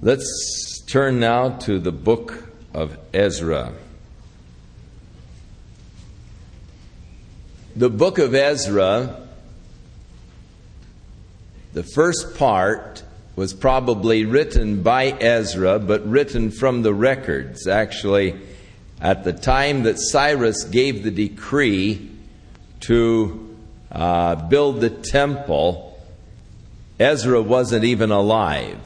Let's turn now to the book of Ezra. The book of Ezra, the first part was probably written by Ezra, but written from the records. Actually, at the time that Cyrus gave the decree to uh, build the temple, Ezra wasn't even alive.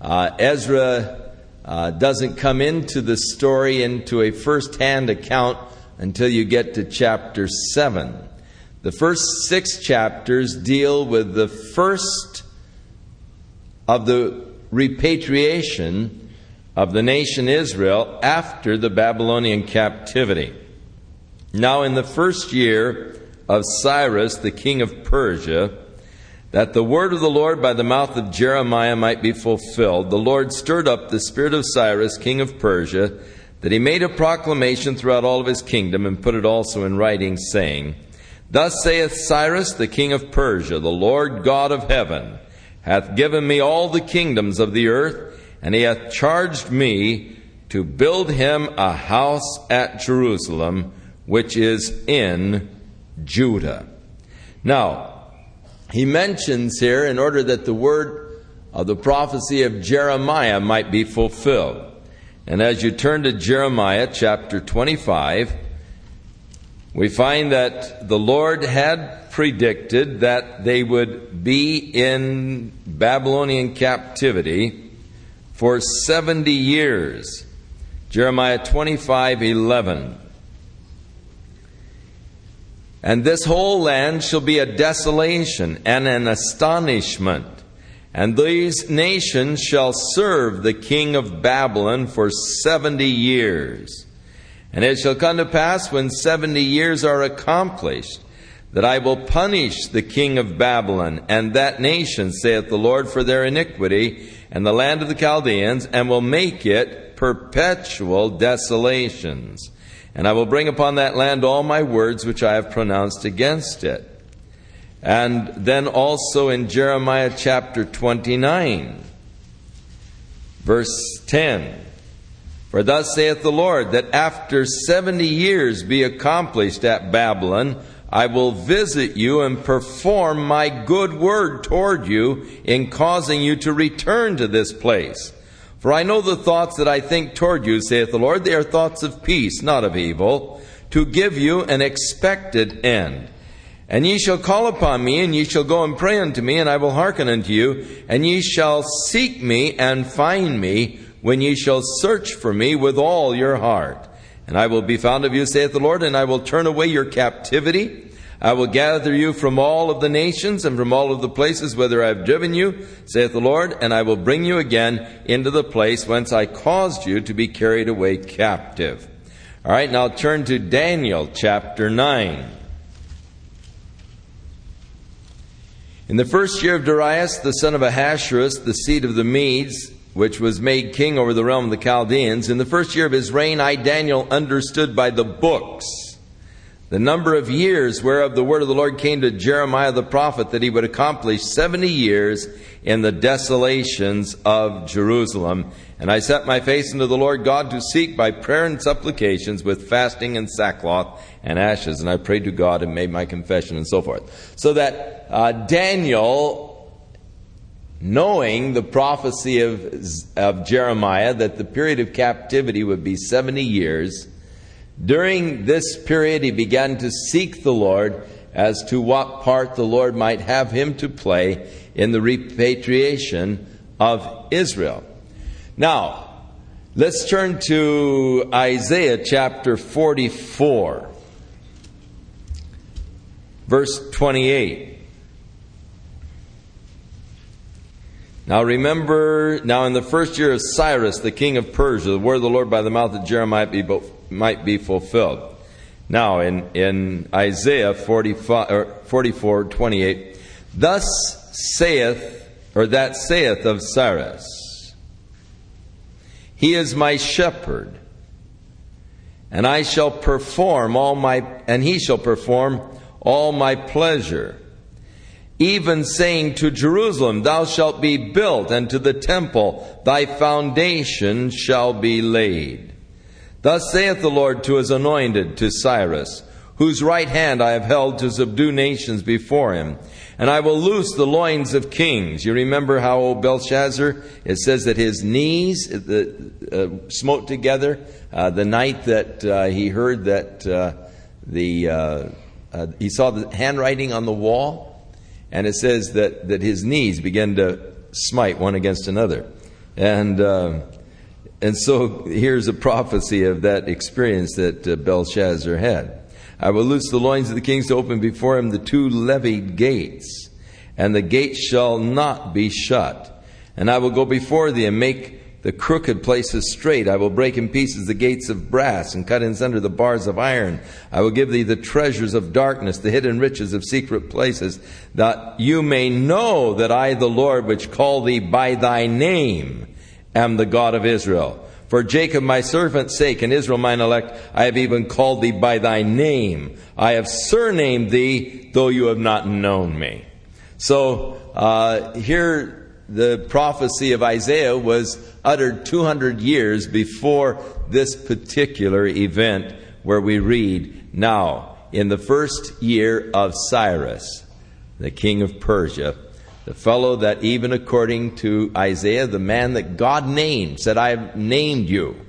Uh, Ezra uh, doesn't come into the story into a first hand account until you get to chapter 7. The first six chapters deal with the first of the repatriation of the nation Israel after the Babylonian captivity. Now, in the first year of Cyrus, the king of Persia, that the word of the Lord by the mouth of Jeremiah might be fulfilled, the Lord stirred up the spirit of Cyrus, king of Persia, that he made a proclamation throughout all of his kingdom and put it also in writing, saying, Thus saith Cyrus, the king of Persia, the Lord God of heaven, hath given me all the kingdoms of the earth, and he hath charged me to build him a house at Jerusalem, which is in Judah. Now, he mentions here in order that the word of the prophecy of Jeremiah might be fulfilled. And as you turn to Jeremiah chapter 25, we find that the Lord had predicted that they would be in Babylonian captivity for 70 years. Jeremiah 25 11. And this whole land shall be a desolation and an astonishment. And these nations shall serve the king of Babylon for seventy years. And it shall come to pass when seventy years are accomplished, that I will punish the king of Babylon and that nation, saith the Lord, for their iniquity, and the land of the Chaldeans, and will make it perpetual desolations. And I will bring upon that land all my words which I have pronounced against it. And then also in Jeremiah chapter 29, verse 10. For thus saith the Lord, that after seventy years be accomplished at Babylon, I will visit you and perform my good word toward you in causing you to return to this place. For I know the thoughts that I think toward you, saith the Lord. They are thoughts of peace, not of evil, to give you an expected end. And ye shall call upon me, and ye shall go and pray unto me, and I will hearken unto you, and ye shall seek me and find me, when ye shall search for me with all your heart. And I will be found of you, saith the Lord, and I will turn away your captivity I will gather you from all of the nations and from all of the places whither I have driven you, saith the Lord, and I will bring you again into the place whence I caused you to be carried away captive. All right, now turn to Daniel chapter 9. In the first year of Darius, the son of Ahasuerus, the seed of the Medes, which was made king over the realm of the Chaldeans, in the first year of his reign, I, Daniel, understood by the books the number of years whereof the word of the Lord came to Jeremiah the prophet that he would accomplish 70 years in the desolations of Jerusalem. And I set my face unto the Lord God to seek by prayer and supplications with fasting and sackcloth and ashes. And I prayed to God and made my confession and so forth. So that uh, Daniel, knowing the prophecy of, of Jeremiah that the period of captivity would be 70 years, during this period, he began to seek the Lord as to what part the Lord might have him to play in the repatriation of Israel. Now, let's turn to Isaiah chapter 44, verse 28. Now remember, now in the first year of Cyrus, the king of Persia, the word of the Lord by the mouth of Jeremiah might be fulfilled. Now, in, in Isaiah 45, 44 28, thus saith, or that saith of Cyrus, He is my shepherd, and I shall perform all my, and he shall perform all my pleasure. even saying to Jerusalem, Thou shalt be built, and to the temple, Thy foundation shall be laid. Thus saith the Lord to his anointed, to Cyrus, whose right hand I have held to subdue nations before him. And I will loose the loins of kings. You remember how old Belshazzar, it says that his knees uh, smote together uh, the night that uh, he heard that uh, the, uh, uh, he saw the handwriting on the wall. And it says that, that his knees began to smite one against another. And, and so here's a prophecy of that experience that uh, Belshazzar had. I will loose the loins of the kings to open before him the two levied gates, and the gates shall not be shut. And I will go before thee and make the crooked places straight. I will break in pieces the gates of brass and cut in sunder the bars of iron. I will give thee the treasures of darkness, the hidden riches of secret places, that you may know that I, the Lord, which call thee by thy name, am the God of Israel. For Jacob my servant's sake and Israel mine elect, I have even called thee by thy name. I have surnamed thee, though you have not known me. So uh, here, the prophecy of Isaiah was uttered 200 years before this particular event where we read, Now, in the first year of Cyrus, the king of Persia, the fellow that, even according to Isaiah, the man that God named, said, I have named you.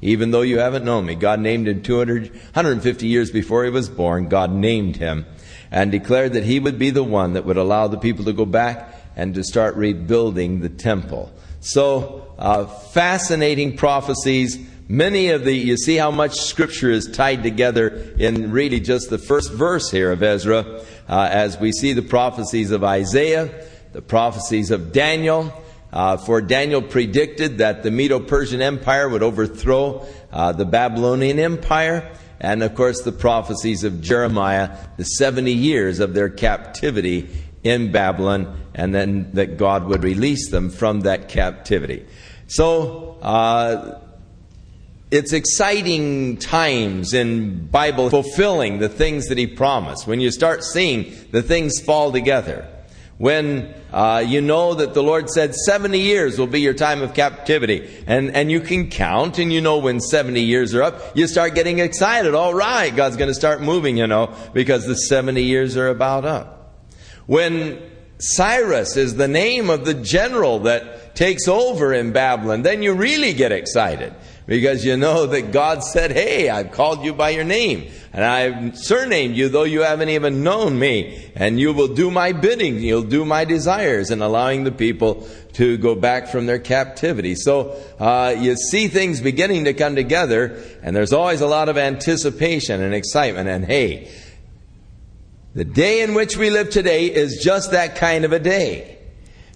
Even though you haven't known me. God named him 200, 150 years before he was born. God named him and declared that he would be the one that would allow the people to go back and to start rebuilding the temple. So, uh, fascinating prophecies. Many of the, you see how much scripture is tied together in really just the first verse here of Ezra uh, as we see the prophecies of Isaiah, the prophecies of Daniel. Uh, for Daniel predicted that the Medo Persian Empire would overthrow uh, the Babylonian Empire. And of course, the prophecies of Jeremiah, the 70 years of their captivity in Babylon, and then that God would release them from that captivity. So, uh, it's exciting times in Bible fulfilling the things that He promised. When you start seeing the things fall together. When uh, you know that the Lord said 70 years will be your time of captivity, and, and you can count, and you know when 70 years are up, you start getting excited. All right, God's going to start moving, you know, because the 70 years are about up. When Cyrus is the name of the general that takes over in Babylon, then you really get excited because you know that God said, Hey, I've called you by your name, and I've surnamed you, though you haven't even known me, and you will do my bidding, you'll do my desires, and allowing the people to go back from their captivity. So uh, you see things beginning to come together, and there's always a lot of anticipation and excitement, and hey, the day in which we live today is just that kind of a day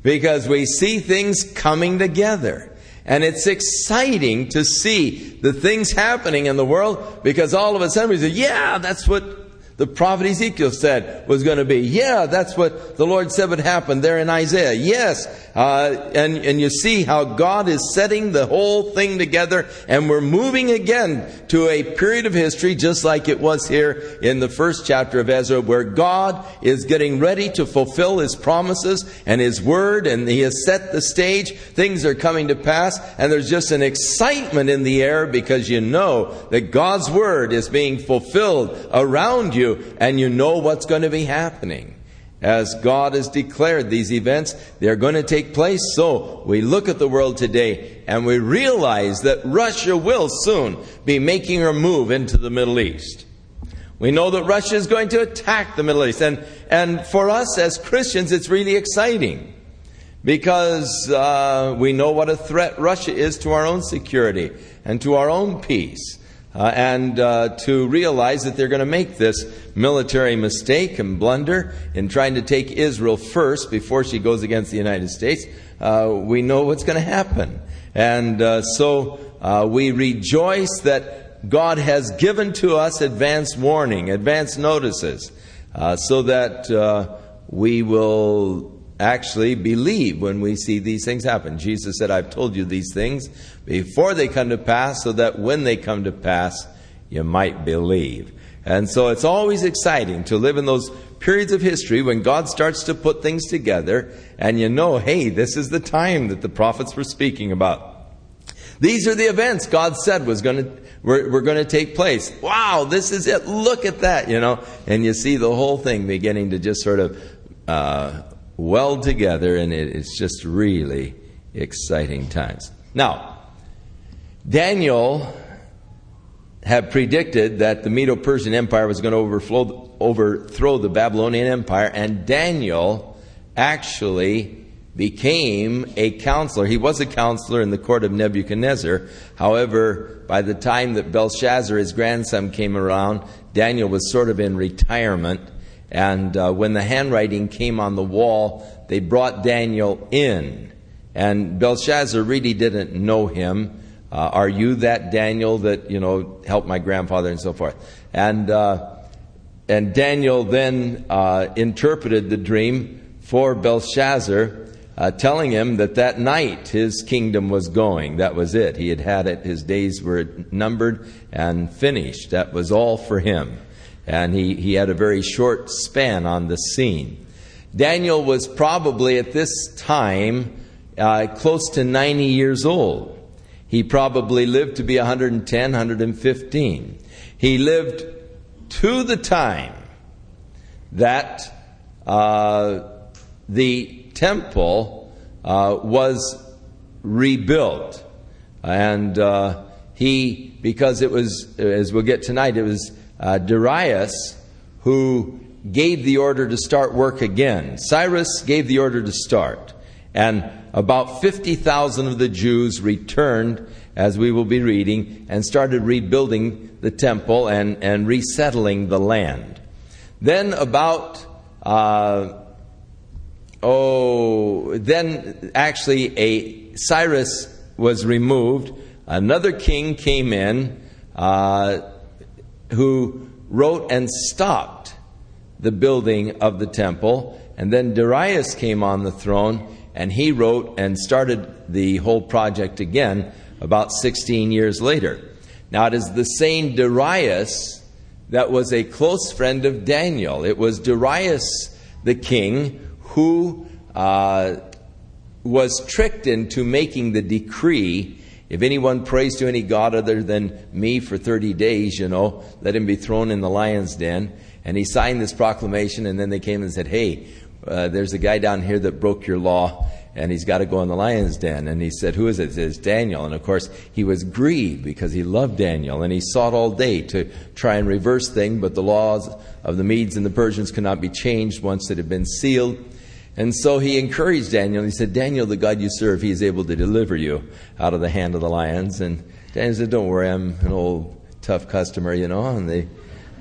because we see things coming together. And it's exciting to see the things happening in the world because all of a sudden we say, yeah, that's what the prophet Ezekiel said was going to be. Yeah, that's what the Lord said would happen there in Isaiah. Yes. Uh, and, and you see how God is setting the whole thing together and we're moving again to a period of history just like it was here in the first chapter of Ezra where God is getting ready to fulfill His promises and His word and He has set the stage. Things are coming to pass and there's just an excitement in the air because you know that God's word is being fulfilled around you and you know what's going to be happening. As God has declared these events, they're going to take place. So we look at the world today and we realize that Russia will soon be making her move into the Middle East. We know that Russia is going to attack the Middle East. And, and for us as Christians, it's really exciting because uh, we know what a threat Russia is to our own security and to our own peace uh, and uh, to realize that they're going to make this military mistake and blunder in trying to take Israel first before she goes against the United States, uh, we know what's going to happen. And uh, so uh, we rejoice that God has given to us advance warning, advance notices, uh, so that we will actually believe when we see these things happen. Jesus said, I've told you these things before they come to pass, so that when they come to pass, you might believe. And so it's always exciting to live in those periods of history when God starts to put things together and you know, hey, this is the time that the prophets were speaking about. These are the events God said was going to were, were going to take place. Wow, this is it. Look at that, you know. And you see the whole thing beginning to just sort of uh, weld together, and it's just really exciting times. Now, Daniel had predicted that the Medo Persian Empire was going to overthrow the Babylonian Empire, and Daniel actually became a counselor. He was a counselor in the court of Nebuchadnezzar. However, by the time that Belshazzar, his grandson, came around, Daniel was sort of in retirement. And uh, when the handwriting came on the wall, they brought Daniel in. And Belshazzar really didn't know him. Uh, are you that Daniel that, you know, helped my grandfather and so forth? And, uh, and Daniel then uh, interpreted the dream for Belshazzar, uh, telling him that that night his kingdom was going. That was it. He had had it. His days were numbered and finished. That was all for him. And he, he had a very short span on the scene. Daniel was probably at this time uh, close to 90 years old. He probably lived to be 110, 115. He lived to the time that uh, the temple uh, was rebuilt. And uh, he, because it was, as we'll get tonight, it was uh, Darius who gave the order to start work again. Cyrus gave the order to start. And about 50,000 of the Jews returned, as we will be reading, and started rebuilding the temple and, and resettling the land. Then, about, uh, oh, then actually a Cyrus was removed. Another king came in uh, who wrote and stopped the building of the temple. And then Darius came on the throne and he wrote and started the whole project again about 16 years later. Now, it is the same Darius that was a close friend of Daniel. It was Darius the king who uh, was tricked into making the decree if anyone prays to any god other than me for 30 days, you know, let him be thrown in the lion's den. And he signed this proclamation, and then they came and said, Hey, uh, there's a guy down here that broke your law and he's got to go in the lion's den. And he said, Who is it? It's Daniel. And of course, he was grieved because he loved Daniel and he sought all day to try and reverse things, but the laws of the Medes and the Persians could not be changed once it had been sealed. And so he encouraged Daniel. He said, Daniel, the God you serve, he is able to deliver you out of the hand of the lions. And Daniel said, Don't worry, I'm an old tough customer, you know, and they,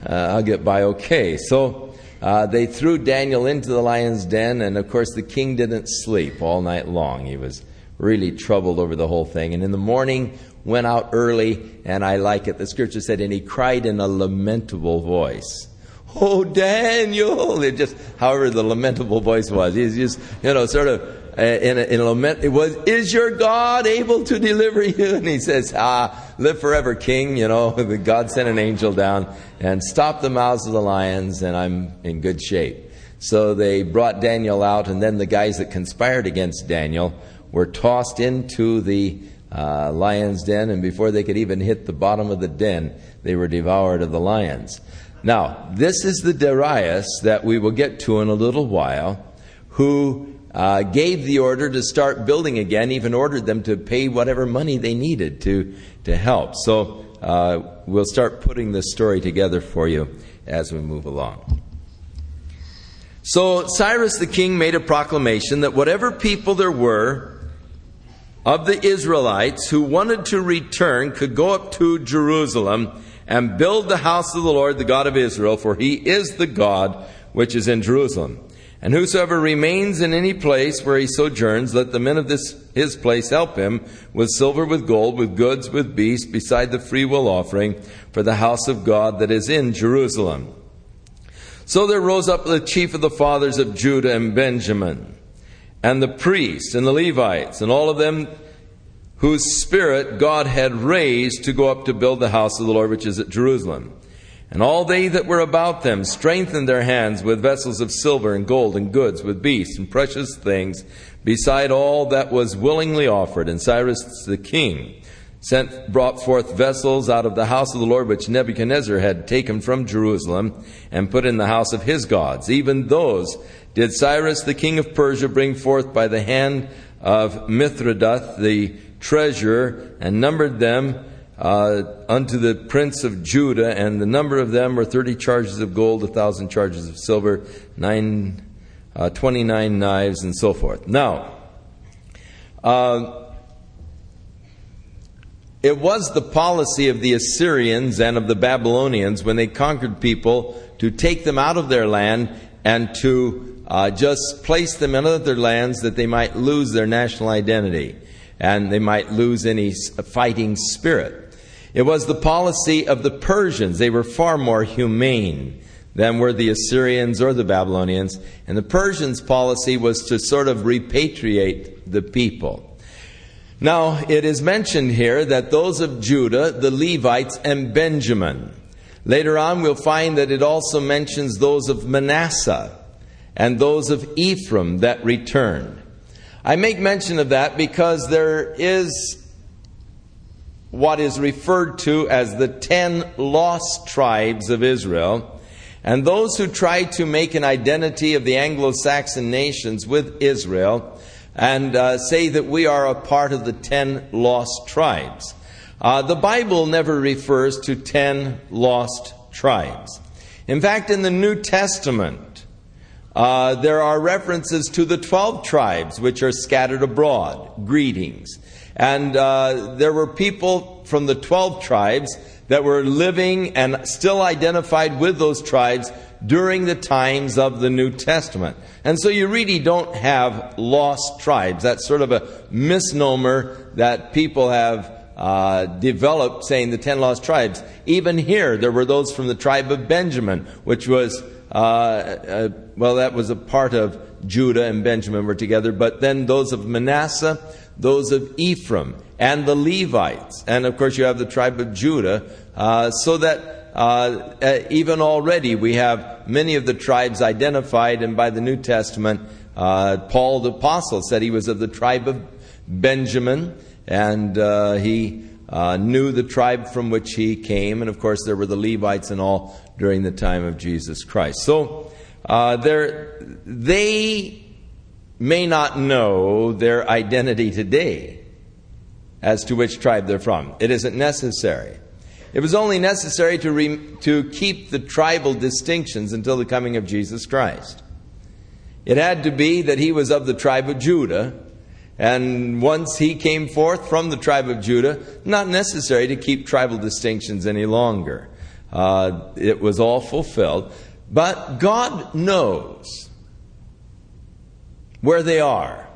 uh, I'll get by okay. So uh, they threw Daniel into the lion's den, and of course, the king didn't sleep all night long. He was really troubled over the whole thing. And in the morning, went out early, and I like it. The scripture said, and he cried in a lamentable voice. Oh, Daniel! It just, however, the lamentable voice was. He's just, you know, sort of uh, in, a, in a lament. It was, is your God able to deliver you? And he says, ah, live forever, king. You know, God sent an angel down and stopped the mouths of the lions, and I'm in good shape. So they brought Daniel out, and then the guys that conspired against Daniel were tossed into the uh, lion's den, and before they could even hit the bottom of the den, they were devoured of the lions. Now, this is the Darius that we will get to in a little while, who uh, gave the order to start building again, even ordered them to pay whatever money they needed to, to help. So uh, we'll start putting this story together for you as we move along. So Cyrus the king made a proclamation that whatever people there were of the Israelites who wanted to return could go up to Jerusalem and build the house of the Lord, the God of Israel, for he is the God which is in Jerusalem. And whosoever remains in any place where he sojourns, let the men of this his place help him with silver, with gold, with goods, with beasts, beside the freewill offering for the house of God that is in Jerusalem. So there rose up the chief of the fathers of Judah and Benjamin, and the priests and the Levites, and all of them whose spirit God had raised to go up to build the house of the Lord which is at Jerusalem. And all they that were about them strengthened their hands with vessels of silver and gold and goods, with beasts and precious things, beside all that was willingly offered. And Cyrus the king sent, brought forth vessels out of the house of the Lord, which Nebuchadnezzar had taken from Jerusalem, and put in the house of his gods. Even those did Cyrus the king of Persia bring forth by the hand of Mithredath the treasurer, and numbered them uh, unto the prince of Judah, and the number of them were thirty charges of gold, a thousand charges of silver, nine, uh, twenty-nine knives, and so forth. Now, uh, it was the policy of the Assyrians and of the Babylonians when they conquered people to take them out of their land and to uh, just place them in other lands that they might lose their national identity and they might lose any fighting spirit. It was the policy of the Persians. They were far more humane than were the Assyrians or the Babylonians. And the Persians' policy was to sort of repatriate the people. Now, it is mentioned here that those of Judah, the Levites, and Benjamin. Later on, we'll find that it also mentions those of Manasseh and those of Ephraim that returned. I make mention of that because there is what is referred to as the ten lost tribes of Israel. And those who try to make an identity of the Anglo Saxon nations with Israel and uh, say that we are a part of the ten lost tribes. Uh, the Bible never refers to ten lost tribes. In fact, in the New Testament, uh, there are references to the 12 tribes which are scattered abroad. Greetings. And uh, there were people from the 12 tribes that were living and still identified with those tribes during the times of the New Testament. And so you really don't have lost tribes. That's sort of a misnomer that people have uh, developed saying the ten lost tribes. Even here, there were those from the tribe of Benjamin, which was, uh, uh, well, that was a part of Judah and Benjamin were together, but then those of Manasseh, those of Ephraim, and the Levites. And of course, you have the tribe of Judah, uh, so that uh, uh, even already we have many of the tribes identified, and by the New Testament, uh, Paul the Apostle said he was of the tribe of Benjamin, and uh, he uh, knew the tribe from which he came, and of course there were the Levites and all during the time of Jesus Christ. So uh, they may not know their identity today as to which tribe they're from. It isn't necessary. It was only necessary to, re- to keep the tribal distinctions until the coming of Jesus Christ. It had to be that he was of the tribe of Judah, and once he came forth from the tribe of Judah, not necessary to keep tribal distinctions any longer. Uh, it was all fulfilled. But God knows where they are.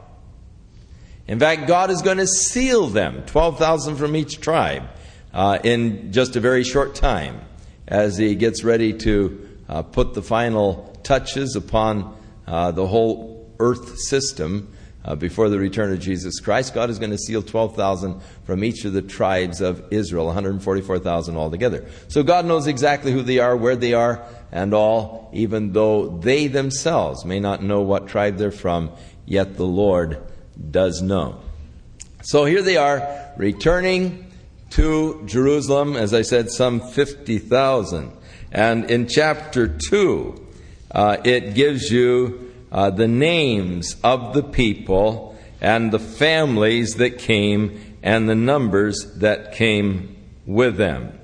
In fact, God is going to seal them, 12,000 from each tribe uh, in just a very short time as he gets ready to uh, put the final touches upon uh, the whole earth system uh, before the return of Jesus Christ. God is going to seal 12,000 from each of the tribes of Israel, 144,000 altogether. So God knows exactly who they are, where they are, and all, even though they themselves may not know what tribe they're from, yet the Lord does know. So here they are, returning to Jerusalem, as I said, some 50,000. And in chapter 2, uh, it gives you uh, the names of the people and the families that came and the numbers that came with them.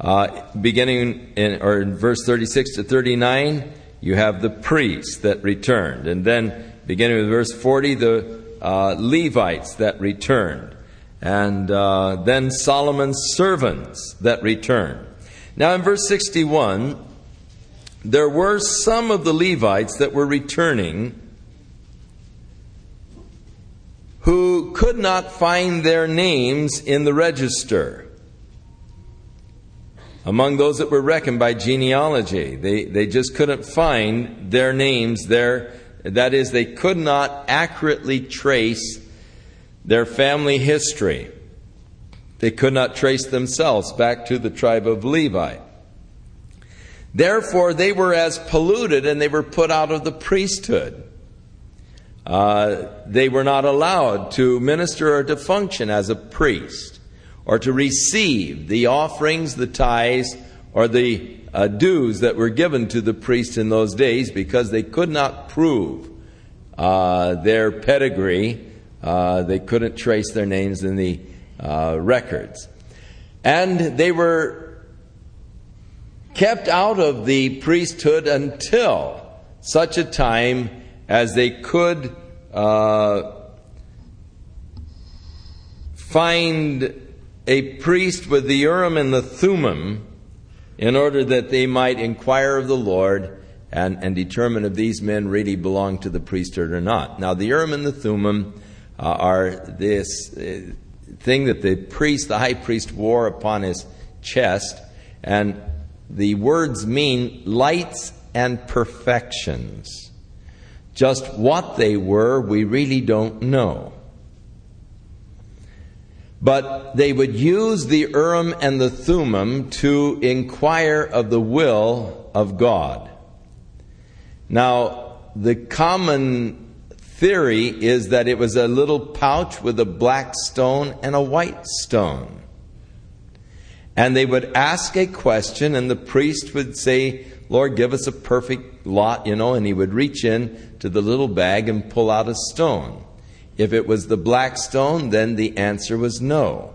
Uh, beginning in, or in verse 36 to 39, you have the priests that returned. And then beginning with verse 40, the uh, Levites that returned and uh, then Solomon's servants that returned. Now, in verse 61, there were some of the Levites that were returning who could not find their names in the register. Among those that were reckoned by genealogy, they, they just couldn't find their names there. That is, they could not accurately trace their family history. They could not trace themselves back to the tribe of Levi. Therefore, they were as polluted and they were put out of the priesthood. Uh, they were not allowed to minister or to function as a priest or to receive the offerings, the tithes, or the uh, dues that were given to the priests in those days because they could not prove uh, their pedigree. Uh, they couldn't trace their names in the uh, records. And they were kept out of the priesthood until such a time as they could uh, find a priest with the Urim and the Thummim in order that they might inquire of the Lord and, and determine if these men really belong to the priesthood or not. Now, the Urim and the Thummim uh, are this uh, thing that the priest, the high priest, wore upon his chest, and the words mean lights and perfections. Just what they were, we really don't know. But they would use the Urim and the Thummim to inquire of the will of God. Now, the common theory is that it was a little pouch with a black stone and a white stone. And they would ask a question, and the priest would say, Lord, give us a perfect lot, you know, and he would reach in to the little bag and pull out a stone. If it was the black stone, then the answer was no.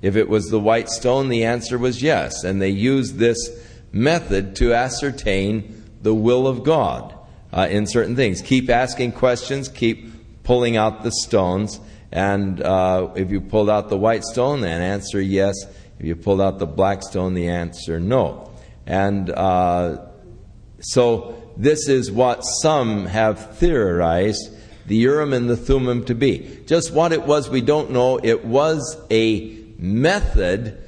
If it was the white stone, the answer was yes. And they used this method to ascertain the will of God uh, in certain things. Keep asking questions, keep pulling out the stones, and uh, if you pulled out the white stone, then answer yes. You pulled out the black stone, the answer no. And uh, so this is what some have theorized the Urim and the Thummim to be. Just what it was, we don't know. It was a method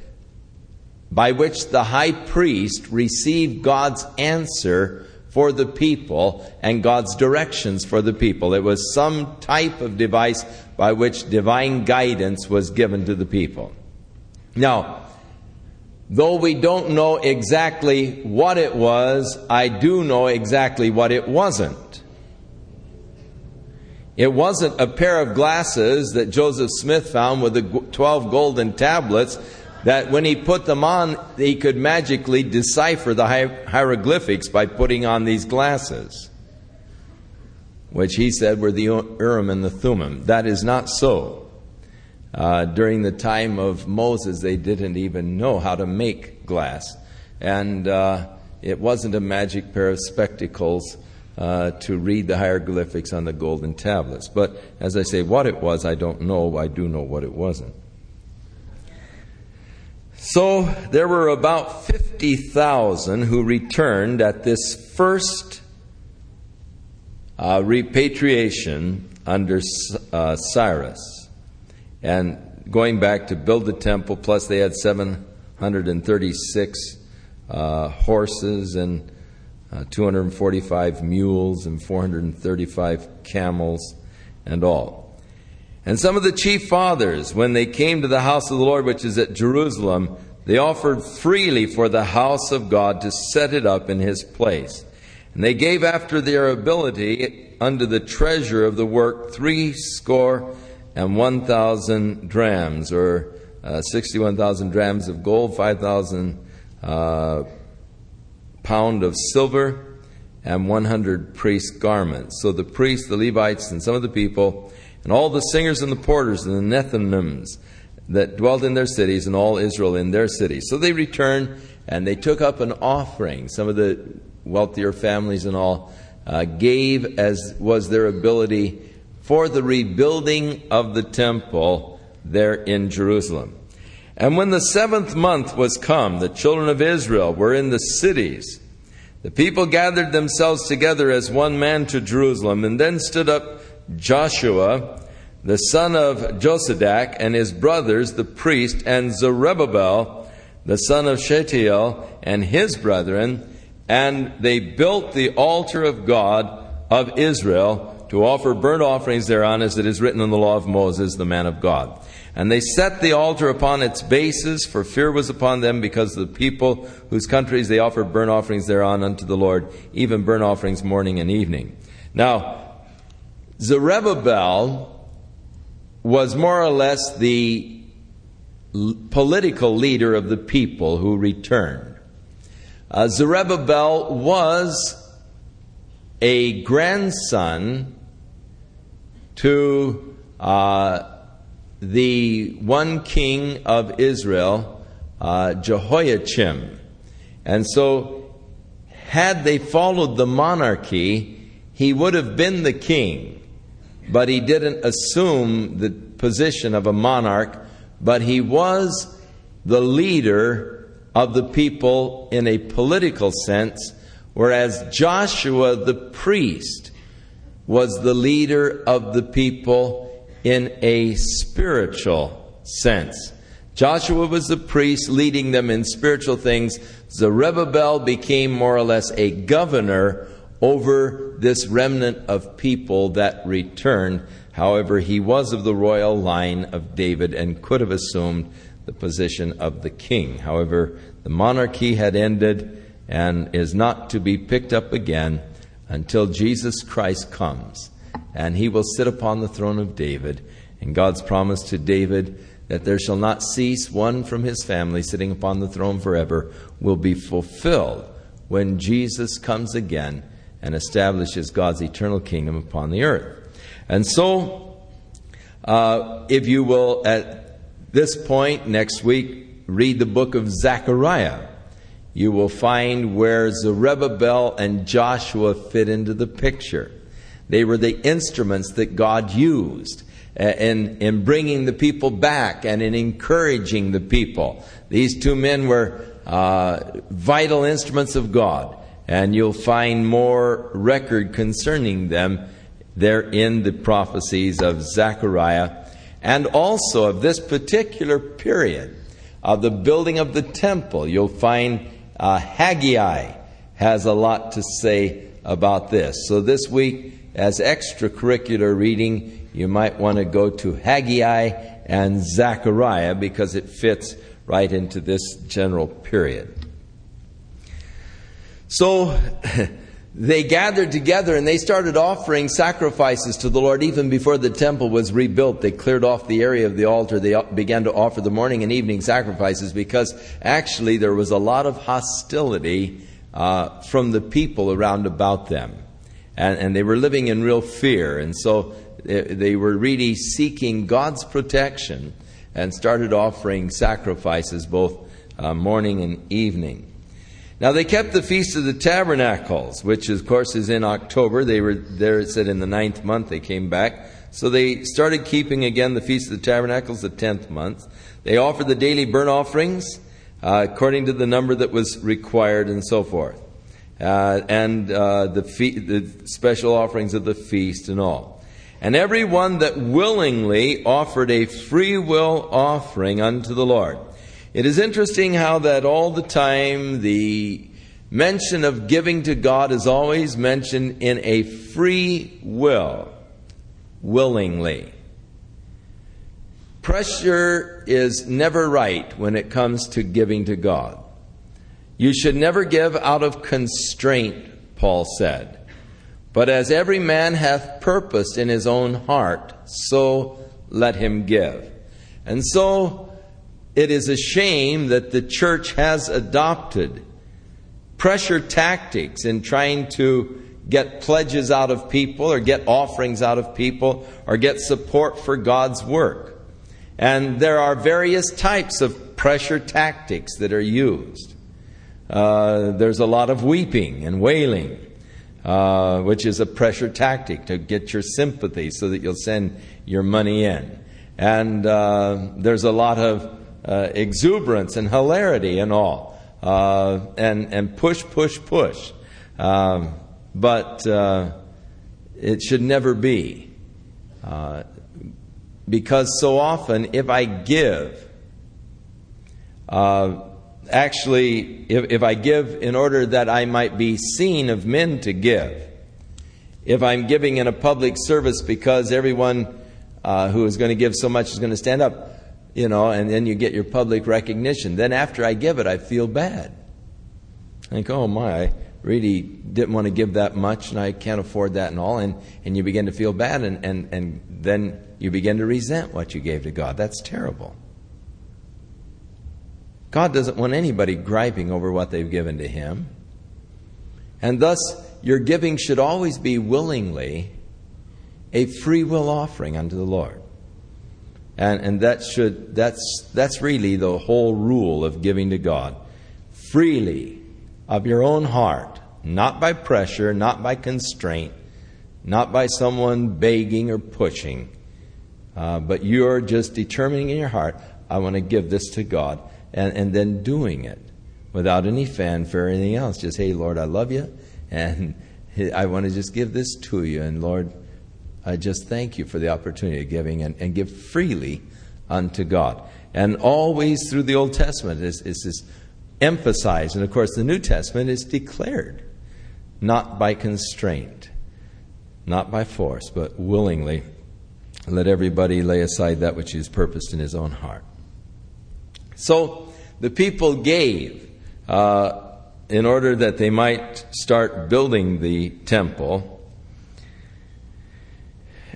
by which the high priest received God's answer for the people and God's directions for the people. It was some type of device by which divine guidance was given to the people. Now, though we don't know exactly what it was, I do know exactly what it wasn't. It wasn't a pair of glasses that Joseph Smith found with the 12 golden tablets that when he put them on, he could magically decipher the hieroglyphics by putting on these glasses, which he said were the Urim and the Thummim. That is not so. Uh, during the time of Moses, they didn't even know how to make glass. And uh, it wasn't a magic pair of spectacles uh, to read the hieroglyphics on the golden tablets. But as I say, what it was, I don't know. I do know what it wasn't. So there were about 50,000 who returned at this first uh, repatriation under uh, Cyrus. And going back to build the temple, plus they had 736 uh, horses and uh, 245 mules and 435 camels and all. And some of the chief fathers, when they came to the house of the Lord, which is at Jerusalem, they offered freely for the house of God to set it up in his place. And they gave after their ability unto the treasure of the work three score and one thousand drams, or uh, 61,000 drams of gold, 5,000 uh, pound of silver, and 100 priest garments. So the priests, the Levites, and some of the people, and all the singers and the porters and the Nethinims that dwelt in their cities, and all Israel in their cities. So they returned and they took up an offering. Some of the wealthier families and all uh, gave as was their ability for the rebuilding of the temple there in Jerusalem. And when the seventh month was come, the children of Israel were in the cities. The people gathered themselves together as one man to Jerusalem, and then stood up Joshua, the son of Josadak, and his brothers, the priest, and Zerubbabel, the son of Shealtiel, and his brethren, and they built the altar of God of Israel to offer burnt offerings thereon, as it is written in the law of Moses, the man of God. And they set the altar upon its bases, for fear was upon them because of the people whose countries they offered burnt offerings thereon unto the Lord, even burnt offerings morning and evening. Now, Zerubbabel was more or less the political leader of the people who returned. Uh, Zerubbabel was a grandson to uh, the one king of Israel, uh, Jehoiachim. And so, had they followed the monarchy, he would have been the king. But he didn't assume the position of a monarch, but he was the leader of the people in a political sense, whereas Joshua the priest was the leader of the people in a spiritual sense. Joshua was the priest leading them in spiritual things. Zerubbabel became more or less a governor over this remnant of people that returned. However, he was of the royal line of David and could have assumed the position of the king. However, the monarchy had ended and is not to be picked up again until Jesus Christ comes and he will sit upon the throne of David. And God's promise to David that there shall not cease one from his family sitting upon the throne forever will be fulfilled when Jesus comes again and establishes God's eternal kingdom upon the earth. And so, uh, if you will, at this point next week, read the book of Zechariah. You will find where Zerubbabel and Joshua fit into the picture. They were the instruments that God used uh, in, in bringing the people back and in encouraging the people. These two men were uh, vital instruments of God, and you'll find more record concerning them there in the prophecies of Zechariah and also of this particular period of the building of the temple. You'll find uh, Haggai has a lot to say about this. So this week, as extracurricular reading, you might want to go to Haggai and Zechariah because it fits right into this general period. So they gathered together and they started offering sacrifices to the Lord even before the temple was rebuilt. They cleared off the area of the altar. They began to offer the morning and evening sacrifices because actually there was a lot of hostility uh, from the people around about them and, and they were living in real fear. And so they, they were really seeking God's protection and started offering sacrifices both uh, morning and evening. Now they kept the feast of the tabernacles, which of course is in October. They were there. It said in the ninth month they came back. So they started keeping again the feast of the tabernacles, the tenth month. They offered the daily burnt offerings uh, according to the number that was required, and so forth uh, and uh, the, fe- the special offerings of the feast and all. And every one that willingly offered a free will offering unto the Lord. It is interesting how that all the time the mention of giving to God is always mentioned in a free will, willingly. Pressure is never right when it comes to giving to God. You should never give out of constraint, Paul said. But as every man hath purpose in his own heart, so let him give. And so it is a shame that the church has adopted pressure tactics in trying to get pledges out of people or get offerings out of people or get support for God's work. And there are various types of pressure tactics that are used. Uh, there's a lot of weeping and wailing, uh, which is a pressure tactic to get your sympathy so that you'll send your money in. And uh, there's a lot of uh, exuberance and hilarity and all, uh, and, and push, push, push. Um, but it should never be. because so often, if I give, uh, actually, if, if I give in order that I might be seen of men to give, if I'm giving in a public service because everyone uh, who is going to give so much is going to stand up, you know, and then you get your public recognition. Then after I give it, I feel bad. I think, oh my, I really didn't want to give that much and I can't afford that and all. And, and you begin to feel bad and, and, and then you begin to resent what you gave to God. That's terrible. God doesn't want anybody griping over what they've given to Him. And thus, your giving should always be willingly a free will offering unto the Lord. And, and that should, that's, that's really the whole rule of giving to God. Freely, of your own heart, not by pressure, not by constraint, not by someone begging or pushing, uh, but you're just determining in your heart, I want to give this to God and, and then doing it without any fanfare or anything else. Just, hey, Lord, I love you, and I want to just give this to you. And Lord, I just thank you for the opportunity of giving and, and give freely unto God. And always through the Old Testament is, is this emphasized. And of course, the New Testament is declared, not by constraint, not by force, but willingly. Let everybody lay aside that which is purposed in his own heart. So the people gave uh, in order that they might start building the temple.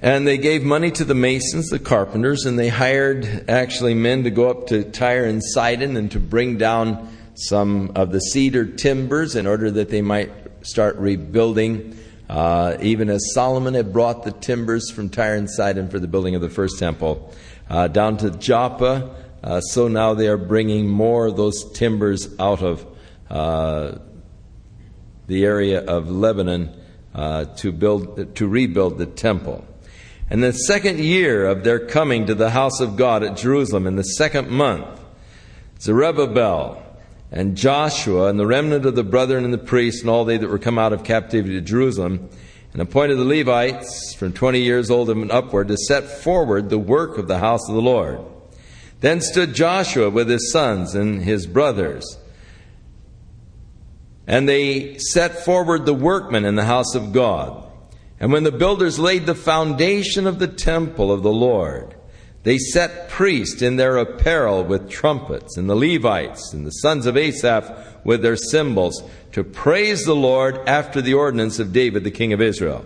And they gave money to the masons, the carpenters, and they hired actually men to go up to Tyre and Sidon and to bring down some of the cedar timbers in order that they might start rebuilding. Uh, even as Solomon had brought the timbers from Tyre and Sidon for the building of the first temple uh, down to Joppa, uh, so now they are bringing more of those timbers out of uh, the area of Lebanon uh, to build to rebuild the temple. And the second year of their coming to the house of God at Jerusalem, in the second month, Zerubbabel and Joshua and the remnant of the brethren and the priests and all they that were come out of captivity to Jerusalem, and appointed the Levites from twenty years old and upward to set forward the work of the house of the Lord. Then stood Joshua with his sons and his brothers. And they set forward the workmen in the house of God. And when the builders laid the foundation of the temple of the Lord, they set priests in their apparel with trumpets, and the Levites and the sons of Asaph with their cymbals, to praise the Lord after the ordinance of David the king of Israel.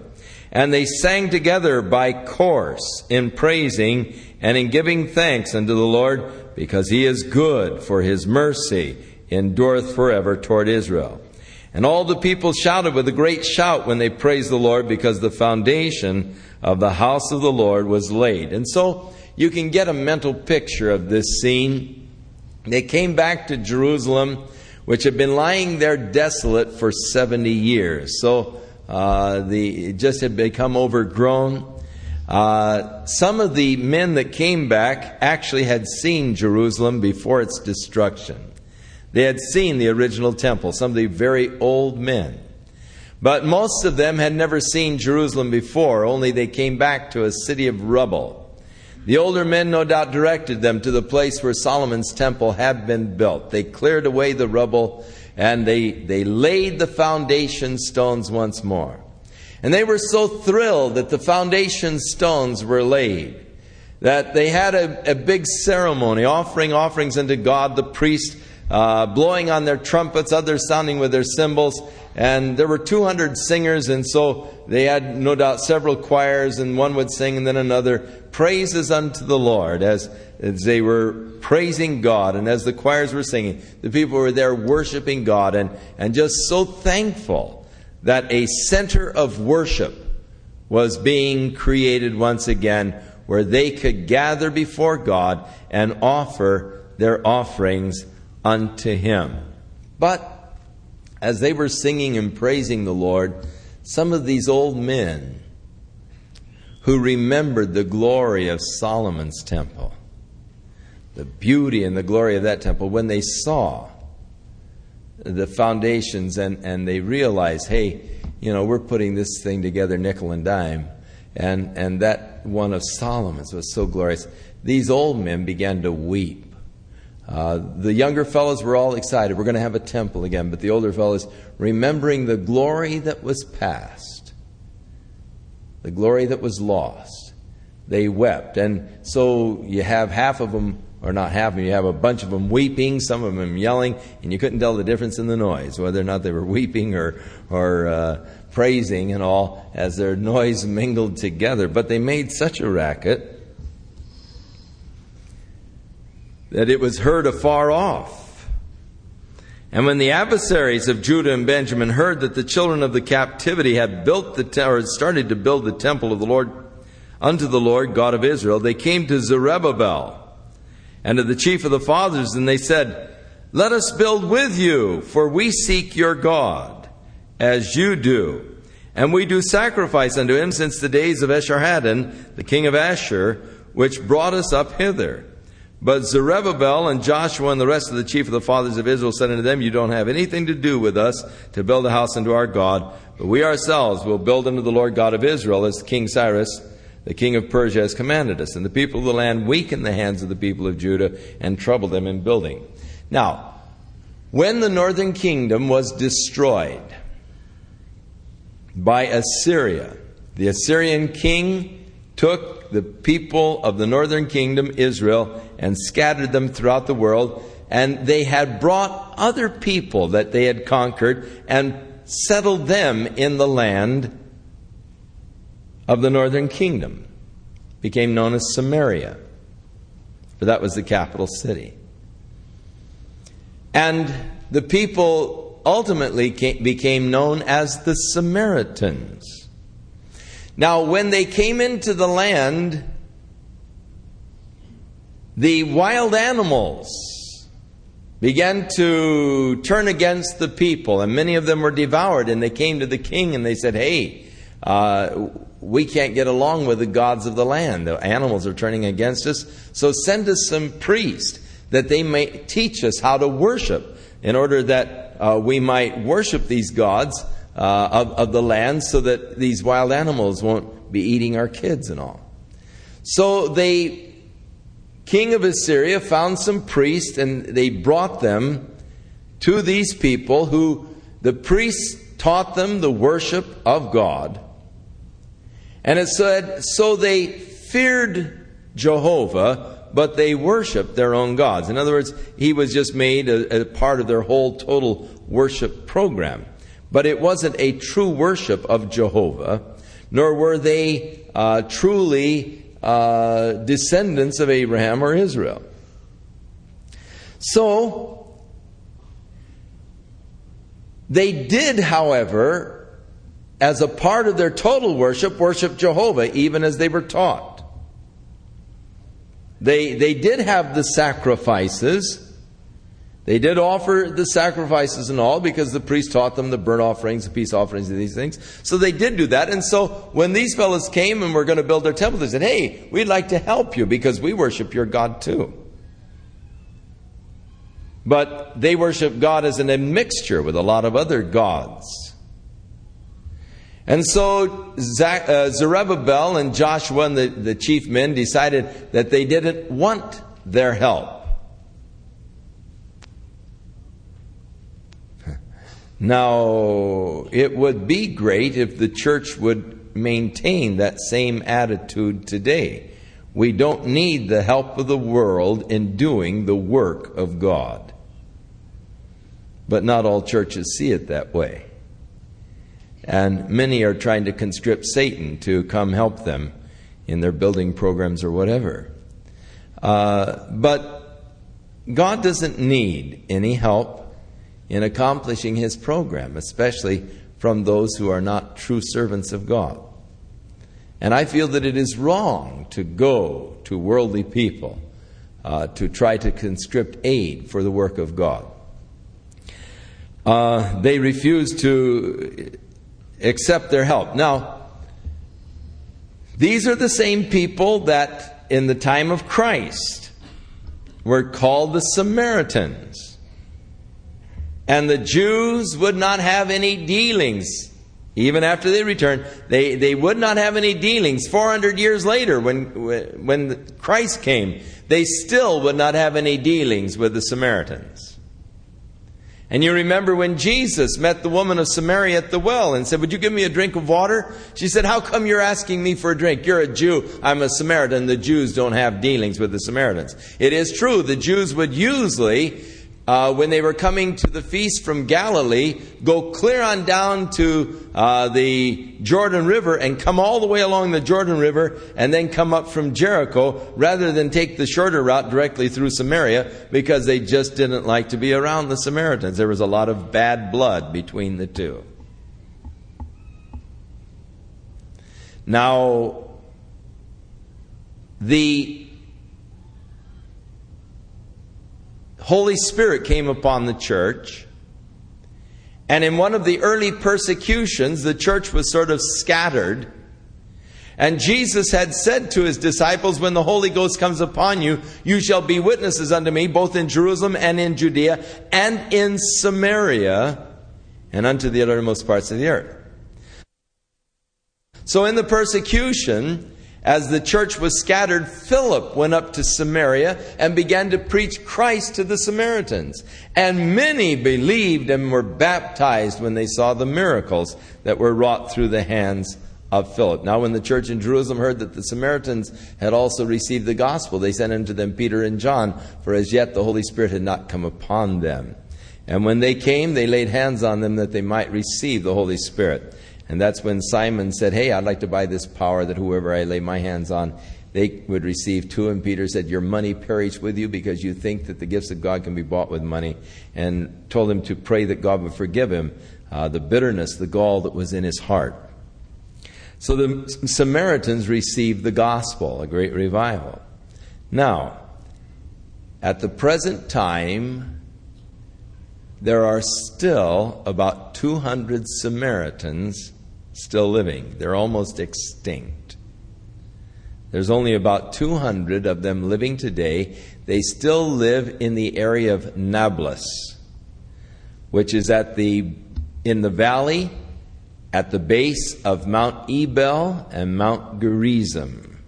And they sang together by course in praising and in giving thanks unto the Lord, because he is good, for his mercy endureth forever toward Israel. And all the people shouted with a great shout when they praised the Lord, because the foundation of the house of the Lord was laid. And so you can get a mental picture of this scene. They came back to Jerusalem, which had been lying there desolate for 70 years. So uh, the, it just had become overgrown. Uh, some of the men that came back actually had seen Jerusalem before its destruction. They had seen the original temple, some of the very old men. But most of them had never seen Jerusalem before, only they came back to a city of rubble. The older men no doubt directed them to the place where Solomon's temple had been built. They cleared away the rubble and they, they laid the foundation stones once more. And they were so thrilled that the foundation stones were laid that they had a, a big ceremony, offering offerings unto God, the priest uh, blowing on their trumpets, others sounding with their cymbals. And there were 200 singers, and so they had no doubt several choirs, and one would sing and then another. Praises unto the Lord as, as they were praising God, and as the choirs were singing, the people were there worshiping God and, and just so thankful that a center of worship was being created once again where they could gather before God and offer their offerings unto Him. But as they were singing and praising the Lord, some of these old men who remembered the glory of Solomon's temple, the beauty and the glory of that temple, when they saw the foundations and, and they realized, hey, you know, we're putting this thing together nickel and dime. And, and that one of Solomon's was so glorious. These old men began to weep. Uh, the younger fellows were all excited. We're going to have a temple again. But the older fellows, remembering the glory that was past, the glory that was lost. They wept. And so you have half of them, or not half of them, you have a bunch of them weeping, some of them yelling, and you couldn't tell the difference in the noise, whether or not they were weeping or, or uh, praising and all, as their noise mingled together. But they made such a racket that it was heard afar off. And when the adversaries of Judah and Benjamin heard that the children of the captivity had built the te- or started to build the temple of the Lord unto the Lord God of Israel, they came to Zerubbabel and to the chief of the fathers, and they said, Let us build with you, for we seek your God, as you do. And we do sacrifice unto him since the days of Esarhaddon, the king of Ashur, which brought us up hither. But Zerubbabel and Joshua and the rest of the chief of the fathers of Israel said unto them, You don't have anything to do with us to build a house unto our God, but we ourselves will build unto the Lord God of Israel, as King Cyrus, the king of Persia, has commanded us. And the people of the land weakened the hands of the people of Judah and troubled them in building. Now, when the northern kingdom was destroyed by Assyria, the Assyrian king took the people of the northern kingdom, Israel, and scattered them throughout the world. And they had brought other people that they had conquered and settled them in the land of the northern kingdom. Became known as Samaria, for that was the capital city. And the people ultimately came, became known as the Samaritans. Now, when they came into the land, the wild animals began to turn against the people, and many of them were devoured. And they came to the king and they said, Hey, uh, we can't get along with the gods of the land. The animals are turning against us. So send us some priests that they may teach us how to worship in order that uh, we might worship these gods uh, of, of the land so that these wild animals won't be eating our kids and all. So the king of Assyria found some priests and they brought them to these people who the priests taught them the worship of God. And it said, so they feared Jehovah, but they worshiped their own gods. In other words, he was just made a, a part of their whole total worship program. But it wasn't a true worship of Jehovah, nor were they uh, truly uh, descendants of Abraham or Israel. So, they did, however, as a part of their total worship, worship Jehovah, even as they were taught. They, they did have the sacrifices they did offer the sacrifices and all because the priest taught them the burnt offerings, the peace offerings, and these things. So they did do that. And so when these fellows came and were going to build their temple, they said, Hey, we'd like to help you because we worship your God too. But they worship God as an admixture with a lot of other gods. And so uh, Zerubbabel and Joshua and the, the chief men decided that they didn't want their help. Now, it would be great if the church would maintain that same attitude today. We don't need the help of the world in doing the work of God. But not all churches see it that way. And many are trying to conscript Satan to come help them in their building programs or whatever. Uh, but God doesn't need any help in accomplishing his program, especially from those who are not true servants of God. And I feel that it is wrong to go to worldly people uh, to try to conscript aid for the work of God. Uh, they refuse to accept their help. Now, these are the same people that in the time of Christ were called the Samaritans. And the Jews would not have any dealings. Even after they returned, they, they would not have any dealings. 400 years later, when, when Christ came, they still would not have any dealings with the Samaritans. And you remember when Jesus met the woman of Samaria at the well and said, Would you give me a drink of water? She said, How come you're asking me for a drink? You're a Jew. I'm a Samaritan. The Jews don't have dealings with the Samaritans. It is true, the Jews would usually uh, when they were coming to the feast from Galilee, go clear on down to uh, the Jordan River and come all the way along the Jordan River and then come up from Jericho rather than take the shorter route directly through Samaria because they just didn't like to be around the Samaritans. There was a lot of bad blood between the two. Now, the Holy Spirit came upon the church. And in one of the early persecutions, the church was sort of scattered. And Jesus had said to his disciples, When the Holy Ghost comes upon you, you shall be witnesses unto me, both in Jerusalem and in Judea and in Samaria and unto the uttermost parts of the earth. So in the persecution, as the church was scattered, Philip went up to Samaria and began to preach Christ to the Samaritans. And many believed and were baptized when they saw the miracles that were wrought through the hands of Philip. Now, when the church in Jerusalem heard that the Samaritans had also received the gospel, they sent unto them Peter and John, for as yet the Holy Spirit had not come upon them. And when they came, they laid hands on them that they might receive the Holy Spirit. And that's when Simon said, Hey, I'd like to buy this power that whoever I lay my hands on, they would receive too. And Peter said, Your money perish with you because you think that the gifts of God can be bought with money. And told him to pray that God would forgive him uh, the bitterness, the gall that was in his heart. So the Samaritans received the gospel, a great revival. Now, at the present time, there are still about 200 Samaritans still living. They're almost extinct. There's only about 200 of them living today. They still live in the area of Nablus, which is at the in the valley at the base of Mount Ebal and Mount Gerizim.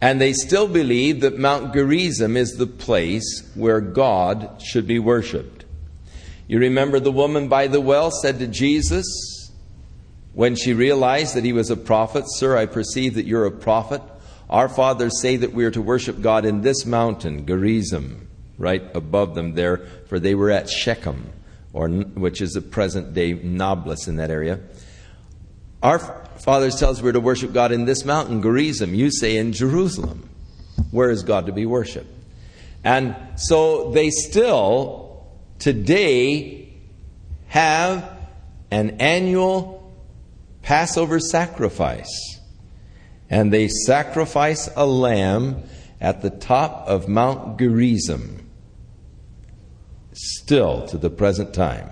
And they still believe that Mount Gerizim is the place where God should be worshiped. You remember the woman by the well said to Jesus, when she realized that he was a prophet, Sir, I perceive that you're a prophet. Our fathers say that we are to worship God in this mountain, Gerizim, right above them there, for they were at Shechem, or which is the present day Nablus in that area. Our fathers tell us we're to worship God in this mountain, Gerizim. You say in Jerusalem. Where is God to be worshiped? And so they still today have an annual Passover sacrifice. And they sacrifice a lamb at the top of Mount Gerizim, still to the present time.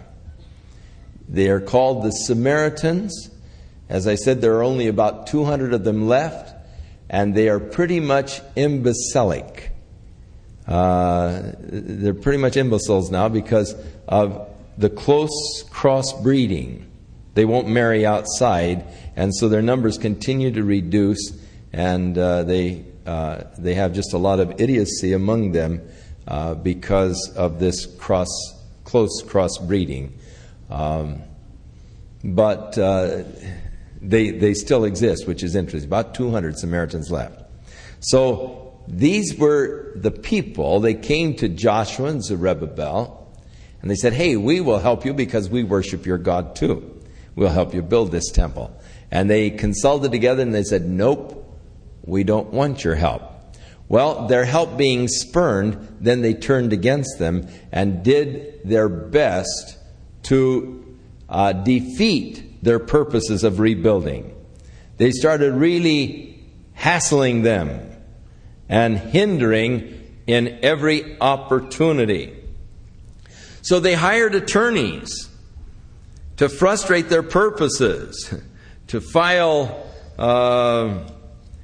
They are called the Samaritans. As I said, there are only about 200 of them left, and they are pretty much imbecilic. Uh, they're pretty much imbeciles now because of the close crossbreeding they won't marry outside, and so their numbers continue to reduce, and uh, they, uh, they have just a lot of idiocy among them uh, because of this cross, close crossbreeding. Um, but uh, they, they still exist, which is interesting. About 200 Samaritans left. So these were the people. They came to Joshua and Zerubbabel, and they said, Hey, we will help you because we worship your God too. We'll help you build this temple. And they consulted together and they said, Nope, we don't want your help. Well, their help being spurned, then they turned against them and did their best to uh, defeat their purposes of rebuilding. They started really hassling them and hindering in every opportunity. So they hired attorneys to frustrate their purposes, to file uh,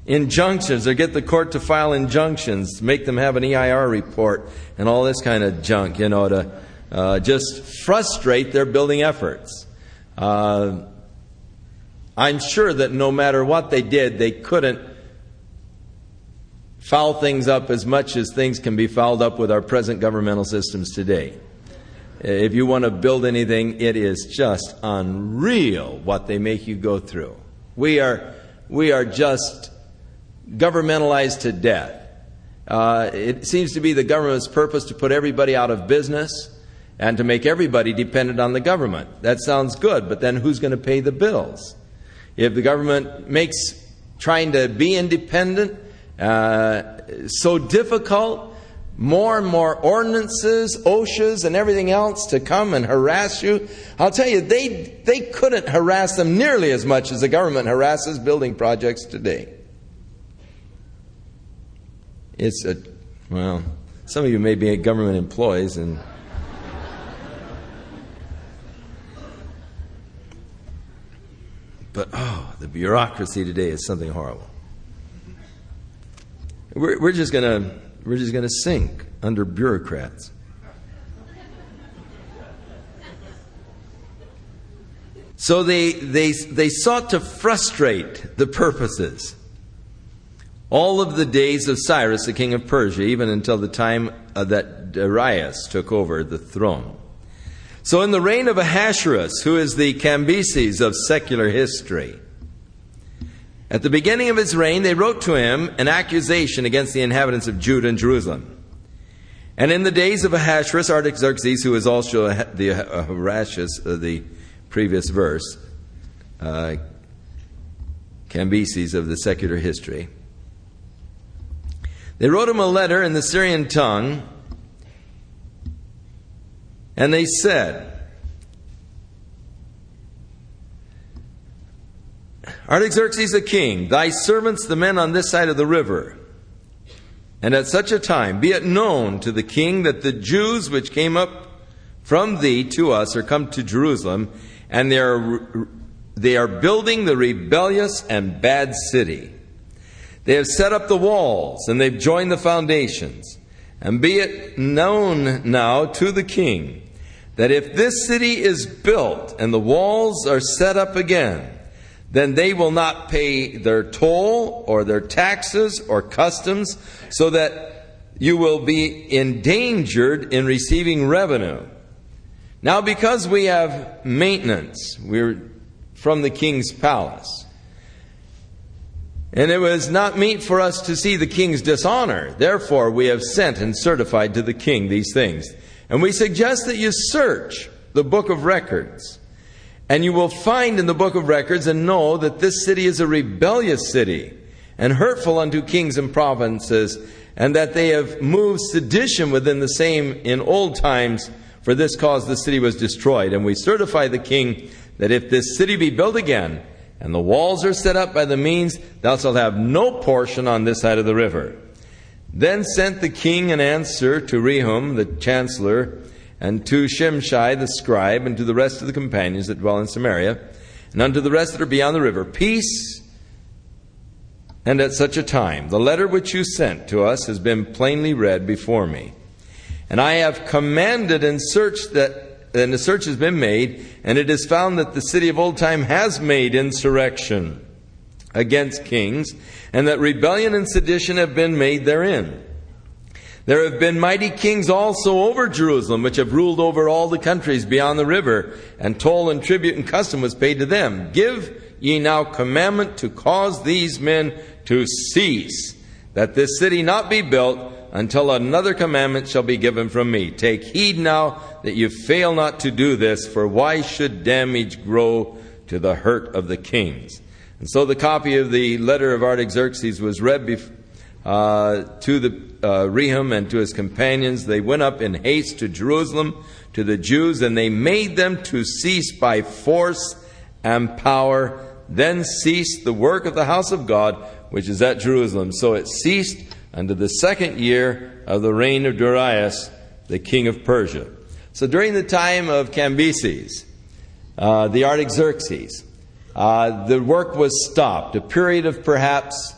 injunctions or get the court to file injunctions, make them have an EIR report, and all this kind of junk, you know, to uh, just frustrate their building efforts. Uh, I'm sure that no matter what they did, they couldn't foul things up as much as things can be fouled up with our present governmental systems today. If you want to build anything, it is just unreal what they make you go through. We are, we are just governmentalized to death. Uh, it seems to be the government's purpose to put everybody out of business and to make everybody dependent on the government. That sounds good, but then who's going to pay the bills? If the government makes trying to be independent uh, so difficult, more and more ordinances, OSHAs, and everything else to come and harass you. I'll tell you, they, they couldn't harass them nearly as much as the government harasses building projects today. It's a, well, some of you may be government employees and. But oh, the bureaucracy today is something horrible. We're, we're just gonna we're just gonna sink under bureaucrats. So they, they, they sought to frustrate the purposes. All of the days of Cyrus, the king of Persia, even until the time uh, that Darius took over the throne. So, in the reign of Ahasuerus, who is the Cambyses of secular history, at the beginning of his reign, they wrote to him an accusation against the inhabitants of Judah and Jerusalem. And in the days of Ahasuerus, Artaxerxes, who is also the Horatius of the previous verse, uh, Cambyses of the secular history, they wrote him a letter in the Syrian tongue and they said, Artaxerxes the king, thy servants, the men on this side of the river, and at such a time be it known to the king that the Jews which came up from thee to us are come to Jerusalem, and they are, they are building the rebellious and bad city. They have set up the walls, and they've joined the foundations. And be it known now to the king that if this city is built and the walls are set up again, then they will not pay their toll or their taxes or customs, so that you will be endangered in receiving revenue. Now, because we have maintenance, we're from the king's palace. And it was not meet for us to see the king's dishonor. Therefore, we have sent and certified to the king these things. And we suggest that you search the book of records. And you will find in the book of records and know that this city is a rebellious city and hurtful unto kings and provinces, and that they have moved sedition within the same in old times. For this cause the city was destroyed. And we certify the king that if this city be built again, and the walls are set up by the means, thou shalt have no portion on this side of the river. Then sent the king an answer to Rehum the chancellor, and to Shimshai the scribe, and to the rest of the companions that dwell in Samaria, and unto the rest that are beyond the river, Peace and at such a time. The letter which you sent to us has been plainly read before me. And I have commanded and searched that and the search has been made, and it is found that the city of old time has made insurrection against kings, and that rebellion and sedition have been made therein. There have been mighty kings also over Jerusalem, which have ruled over all the countries beyond the river, and toll and tribute and custom was paid to them. Give ye now commandment to cause these men to cease, that this city not be built until another commandment shall be given from me. Take heed now that you fail not to do this, for why should damage grow to the hurt of the kings? And so the copy of the letter of Artaxerxes was read bef- uh, to the uh, Rehum and to his companions. They went up in haste to Jerusalem to the Jews, and they made them to cease by force and power. Then ceased the work of the house of God, which is at Jerusalem. So it ceased unto the second year of the reign of Darius, the king of Persia. So during the time of Cambyses, uh, the Artaxerxes, uh, the work was stopped, a period of perhaps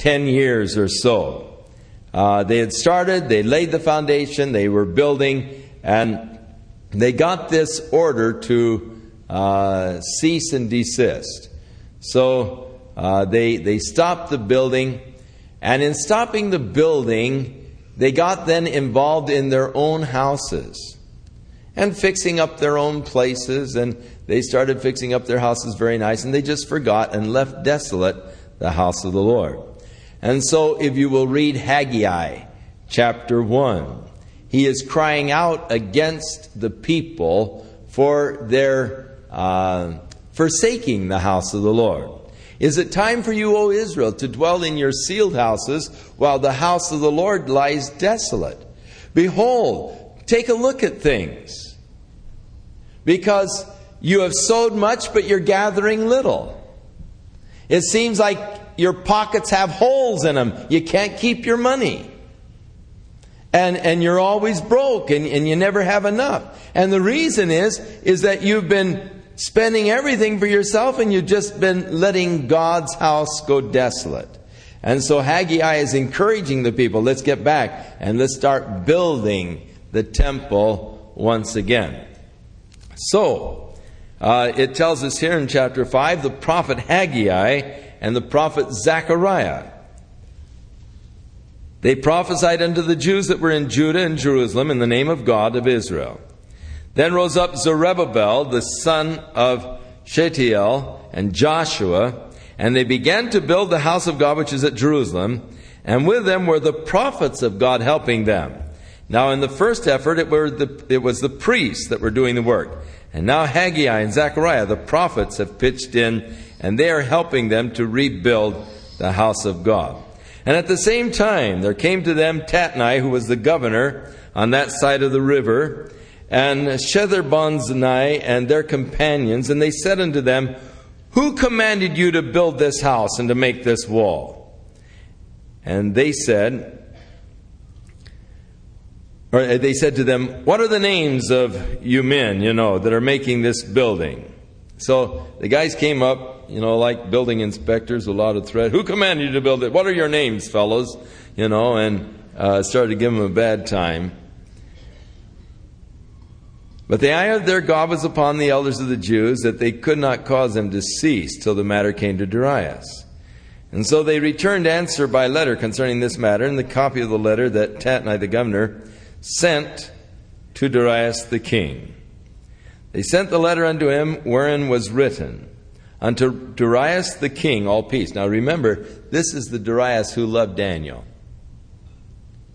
10 years or so. Uh, they had started, they laid the foundation, they were building, and they got this order to uh, cease and desist. So uh, they, they stopped the building, and in stopping the building, they got then involved in their own houses. and fixing up their own places, and they started fixing up their houses very nice, and they just forgot and left desolate the house of the Lord. And so, if you will read Haggai chapter 1, he is crying out against the people for their uh, forsaking the house of the Lord. Is it time for you, O Israel, to dwell in your sealed houses while the house of the Lord lies desolate? Behold, take a look at things. Because you have sowed much, but you're gathering little. It seems like your pockets have holes in them. You can't keep your money. And, and you're always broke and, and you never have enough. And the reason is, is that you've been spending everything for yourself and you've just been letting God's house go desolate. And so Haggai is encouraging the people, let's get back and let's start building the temple once again. So, uh, it tells us here in chapter 5 the prophet Haggai and the prophet Zechariah. They prophesied unto the Jews that were in Judah and Jerusalem in the name of God of Israel. Then rose up Zerubbabel, the son of Shealtiel, and Joshua, and they began to build the house of God which is at Jerusalem, and with them were the prophets of God helping them. Now, in the first effort, it, the, it was the priests that were doing the work. And now Haggai and Zechariah, the prophets, have pitched in, and they are helping them to rebuild the house of God. And at the same time, there came to them Tatnai, who was the governor on that side of the river, and Shethar-boznai and their companions, and they said unto them, Who commanded you to build this house and to make this wall? And they said, or they said to them, What are the names of you men, you know, that are making this building? So the guys came up, you know, like building inspectors, a lot of threat. Who commanded you to build it? What are your names, fellows? You know, and uh, started to give them a bad time. But the eye of their God was upon the elders of the Jews, that they could not cause them to cease till the matter came to Darius. And so they returned answer by letter concerning this matter, and the copy of the letter that Tatnai the governor sent to Darius the king. They sent the letter unto him wherein was written, Unto Darius the king, all peace. Now remember, this is the Darius who loved Daniel.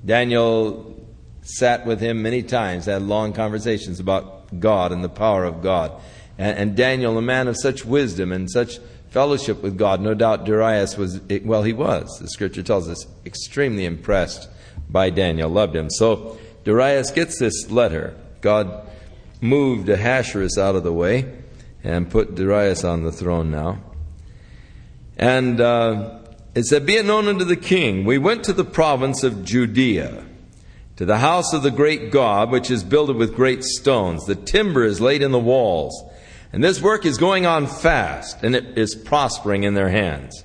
Daniel sat with him many times, had long conversations about God and the power of God. And, and, Daniel, a man of such wisdom and such fellowship with God, no doubt Darius was, well, he was, the scripture tells us, extremely impressed by Daniel, loved him. So Darius gets this letter. God moved Ahasuerus out of the way and put Darius on the throne now. And uh, it said, Be it known unto the king, we went to the province of Judea to the house of the great God, which is builded with great stones. The timber is laid in the walls. And this work is going on fast, and it is prospering in their hands.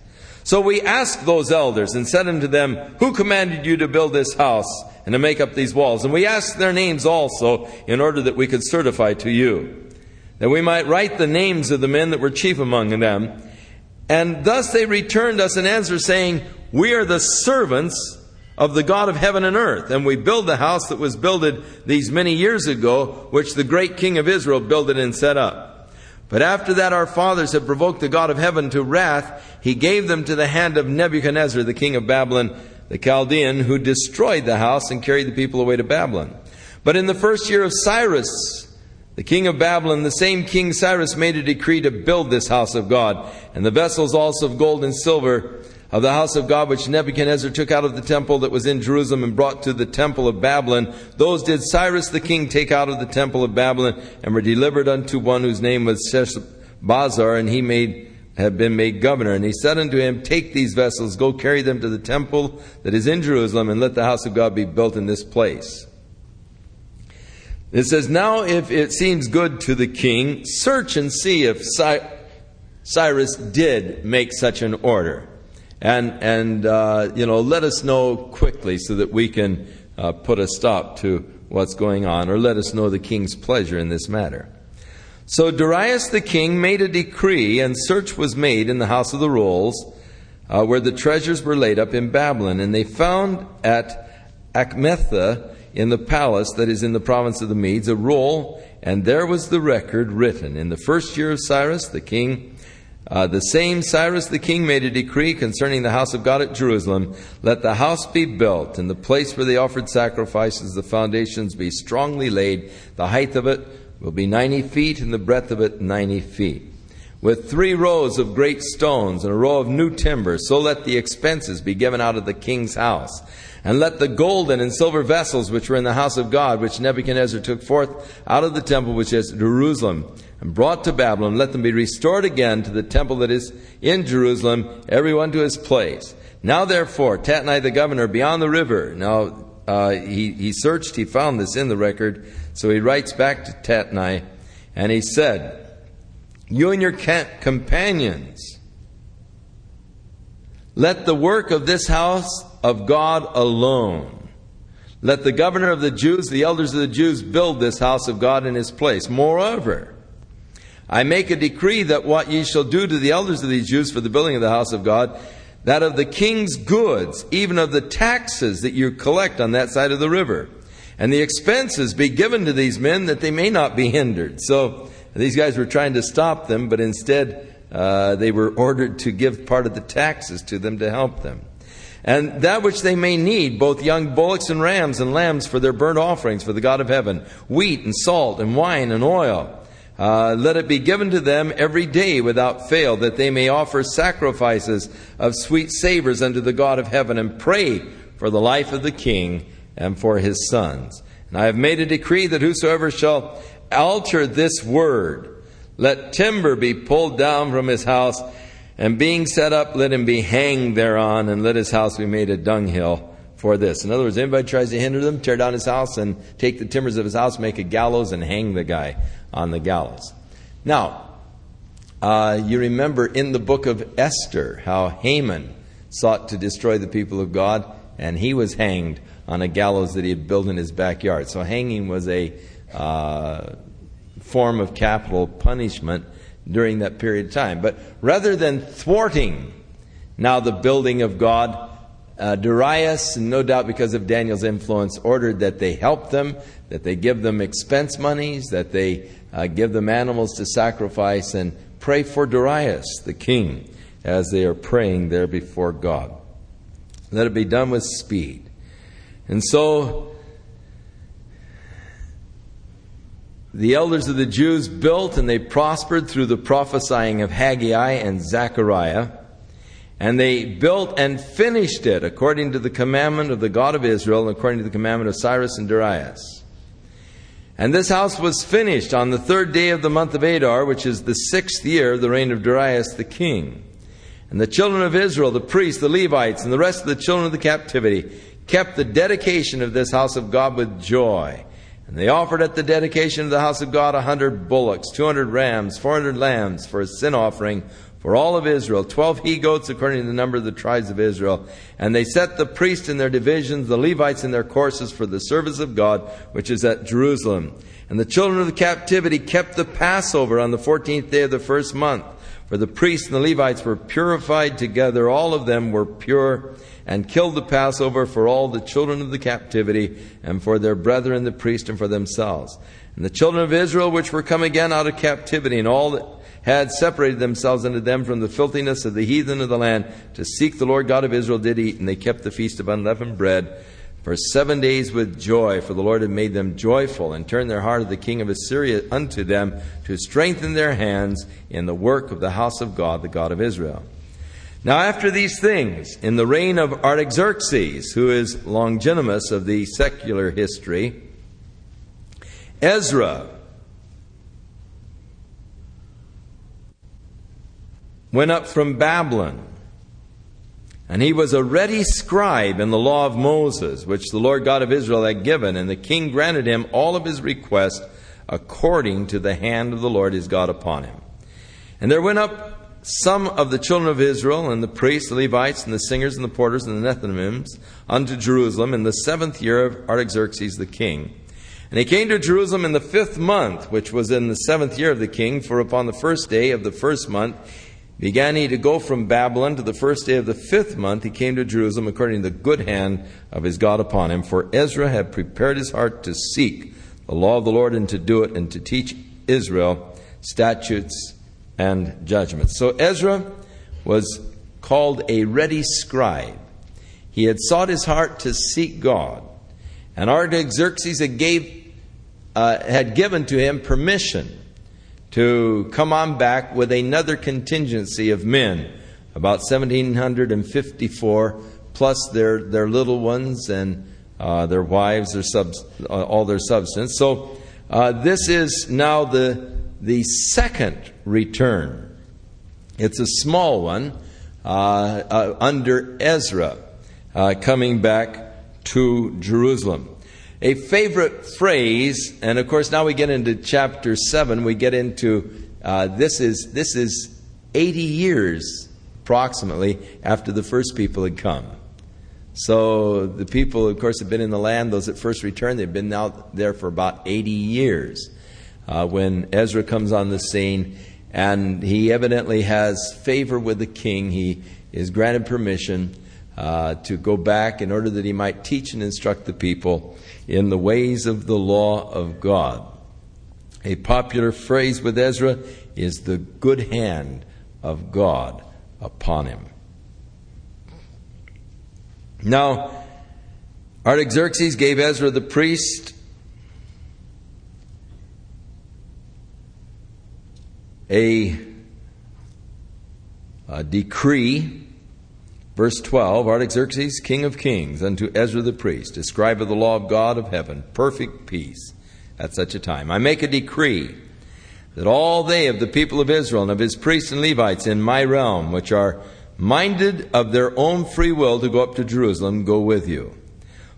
So we asked those elders and said unto them, Who commanded you to build this house and to make up these walls? And we asked their names also, in order that we could certify to you, that we might write the names of the men that were chief among them. And thus they returned us an answer, saying, We are the servants of the God of heaven and earth. And we build the house that was builded these many years ago, which the great king of Israel builded and set up. But after that our fathers had provoked the God of heaven to wrath, he gave them to the hand of Nebuchadnezzar, the king of Babylon, the Chaldean, who destroyed the house and carried the people away to Babylon. But in the first year of Cyrus, the king of Babylon, the same king Cyrus, made a decree to build this house of God, and the vessels also of gold and silver of the house of God which Nebuchadnezzar took out of the temple that was in Jerusalem and brought to the temple of Babylon. Those did Cyrus the king take out of the temple of Babylon and were delivered unto one whose name was Sheshbazzar, and he made had been made governor. And he said unto him, Take these vessels, go carry them to the temple that is in Jerusalem, and let the house of God be built in this place. It says, Now if it seems good to the king, search and see if Cyrus did make such an order and and uh, you know let us know quickly so that we can uh, put a stop to what's going on, or let us know the king's pleasure in this matter. So Darius the king made a decree, and search was made in the house of the rolls, uh, where the treasures were laid up in Babylon, and they found at Achmetha in the palace that is in the province of the Medes a roll, and there was the record written. In the first year of Cyrus the king, uh, the same Cyrus the king made a decree concerning the house of God at Jerusalem. Let the house be built, and the place where they offered sacrifices, the foundations be strongly laid. The height of it will be ninety feet, and the breadth of it ninety feet with three rows of great stones and a row of new timber. So let the expenses be given out of the king's house. And let the golden and silver vessels which were in the house of God, which Nebuchadnezzar took forth out of the temple which is Jerusalem, and brought to Babylon, let them be restored again to the temple that is in Jerusalem, every one to his place. Now therefore, Tatnai the governor beyond the river, now uh, he, he searched, he found this in the record, so he writes back to Tatnai, and he said, you and your companions. Let the work of this house of God alone. Let the governor of the Jews, the elders of the Jews, build this house of God in his place. Moreover, I make a decree that what ye shall do to the elders of these Jews for the building of the house of God, that of the king's goods, even of the taxes that you collect on that side of the river, and the expenses be given to these men that they may not be hindered. So, these guys were trying to stop them, but instead uh, they were ordered to give part of the taxes to them to help them. And that which they may need, both young bullocks and rams and lambs for their burnt offerings for the God of heaven, wheat and salt and wine and oil. Uh, let it be given to them every day without fail, that they may offer sacrifices of sweet savors unto the God of heaven and pray for the life of the king and for his sons. And I have made a decree that whosoever shall alter this word. Let timber be pulled down from his house, and being set up, let him be hanged thereon, and let his house be made a dunghill for this. In other words, anybody tries to hinder them, tear down his house and take the timbers of his house, make a gallows, and hang the guy on the gallows. Now, uh, you remember in the book of Esther how Haman sought to destroy the people of God, and he was hanged on a gallows that he had built in his backyard. So hanging was a uh, form of capital punishment during that period of time. But rather than thwarting now the building of God, uh, Darius, no doubt because of Daniel's influence, ordered that they help them, that they give them expense monies, that they uh, give them animals to sacrifice, and pray for Darius, the king, as they are praying there before God. Let it be done with speed. And so The elders of the Jews built and they prospered through the prophesying of Haggai and Zechariah. And they built and finished it according to the commandment of the God of Israel and according to the commandment of Cyrus and Darius. And this house was finished on the third day of the month of Adar, which is the sixth year of the reign of Darius the king. And the children of Israel, the priests, the Levites, and the rest of the children of the captivity kept the dedication of this house of God with joy and they offered at the dedication of the house of God a hundred bullocks, two hundred rams, four hundred lambs for a sin offering for all of Israel, twelve he goats according to the number of the tribes of Israel. And they set the priests in their divisions, the Levites in their courses for the service of God, which is at Jerusalem. And the children of the captivity kept the Passover on the fourteenth day of the first month. For the priests and the Levites were purified together, all of them were pure and killed the Passover for all the children of the captivity, and for their brethren the priests, and for themselves. And the children of Israel, which were come again out of captivity, and all that had separated themselves unto them from the filthiness of the heathen of the land, to seek the Lord God of Israel, did eat, and they kept the feast of unleavened bread for seven days with joy, for the Lord had made them joyful, and turned their heart of the king of Assyria unto them, to strengthen their hands in the work of the house of God, the God of Israel. Now, after these things, in the reign of Artaxerxes, who is Longimanus of the secular history, Ezra went up from Babylon, and he was a ready scribe in the law of Moses, which the Lord God of Israel had given, and the king granted him all of his requests according to the hand of the Lord his God upon him. And there went up some of the children of Israel, and the priests, the Levites, and the singers, and the porters, and the Nethinims unto Jerusalem in the seventh year of Artaxerxes the king. And he came to Jerusalem in the fifth month, which was in the seventh year of the king, for upon the first day of the first month began he to go from Babylon to the first day of the fifth month, he came to Jerusalem according to the good hand of his God upon him. For Ezra had prepared his heart to seek the law of the Lord and to do it and to teach Israel statutes and judgments. So Ezra was called a ready scribe. He had sought his heart to seek God. And Artaxerxes had, gave, uh, had given to him permission to come on back with another contingency of men, about 1,754, plus their, their little ones and uh, their wives, their subs, uh, all their substance. So uh, this is now the, the second return. It's a small one uh, uh, under Ezra uh, coming back to Jerusalem. A favorite phrase, and of course now we get into chapter 7, we get into uh, this, is, this is 80 years approximately after the first people had come. So the people, of course, have been in the land, those that first returned, they've been out there for about 80 years. Uh, when Ezra comes on the scene, and he evidently has favor with the king, he is granted permission uh, to go back in order that he might teach and instruct the people in the ways of the law of God. A popular phrase with Ezra is the good hand of God upon him. Now, Artaxerxes gave Ezra the priest a, a decree Verse 12 Artaxerxes, king of kings, unto Ezra the priest, a scribe of the law of God of heaven, perfect peace at such a time. I make a decree that all they of the people of Israel and of his priests and Levites in my realm, which are minded of their own free will to go up to Jerusalem, go with you.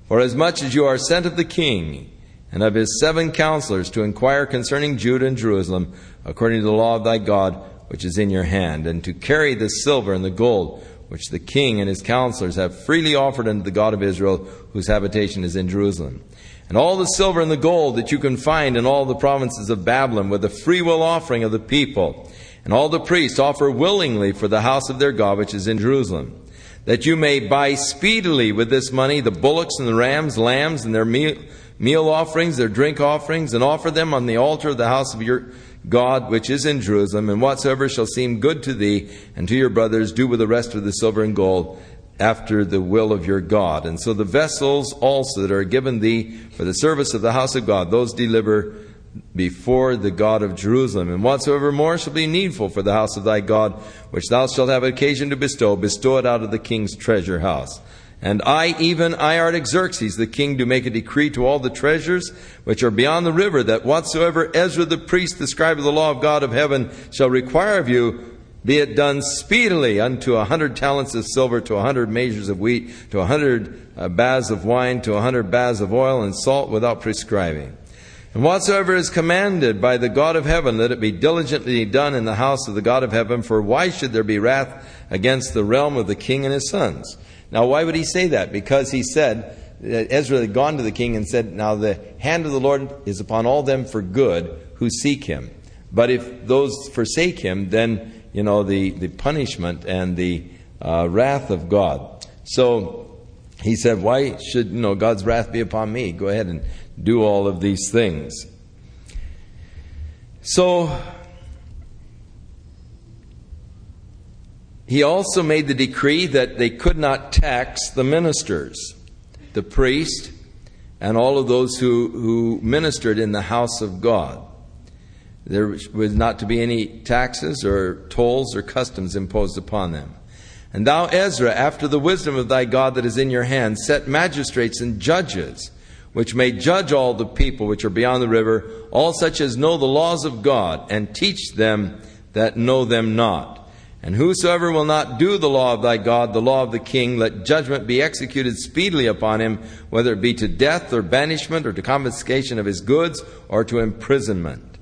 For as much as you are sent of the king and of his seven counselors to inquire concerning Judah and Jerusalem, according to the law of thy God, which is in your hand, and to carry the silver and the gold, which the king and his counselors have freely offered unto the God of Israel, whose habitation is in Jerusalem. And all the silver and the gold that you can find in all the provinces of Babylon, with the freewill offering of the people. And all the priests offer willingly for the house of their God, which is in Jerusalem. That you may buy speedily with this money the bullocks and the rams, lambs, and their meal, meal offerings, their drink offerings, and offer them on the altar of the house of your God which is in Jerusalem, and whatsoever shall seem good to thee and to your brothers, do with the rest of the silver and gold after the will of your God. And so the vessels also that are given thee for the service of the house of God, those deliver before the God of Jerusalem. And whatsoever more shall be needful for the house of thy God, which thou shalt have occasion to bestow, bestow it out of the king's treasure house. And I, even I, Artaxerxes, the king, do make a decree to all the treasures which are beyond the river, that whatsoever Ezra the priest, the scribe of the law of God of heaven, shall require of you, be it done speedily unto a hundred talents of silver, to a hundred measures of wheat, to a hundred uh, baths of wine, to a hundred baths of oil and salt without prescribing. And whatsoever is commanded by the God of heaven, let it be diligently done in the house of the God of heaven, for why should there be wrath against the realm of the king and his sons? Now, why would he say that? Because he said, that Ezra had gone to the king and said, Now the hand of the Lord is upon all them for good who seek him. But if those forsake him, then, you know, the, the punishment and the uh, wrath of God. So he said, Why should, you know, God's wrath be upon me? Go ahead and do all of these things. So He also made the decree that they could not tax the ministers, the priest, and all of those who, who ministered in the house of God. There was not to be any taxes or tolls or customs imposed upon them. And thou, Ezra, after the wisdom of thy God that is in your hand, set magistrates and judges, which may judge all the people which are beyond the river, all such as know the laws of God, and teach them that know them not. And whosoever will not do the law of thy God, the law of the king, let judgment be executed speedily upon him, whether it be to death or banishment or to confiscation of his goods or to imprisonment.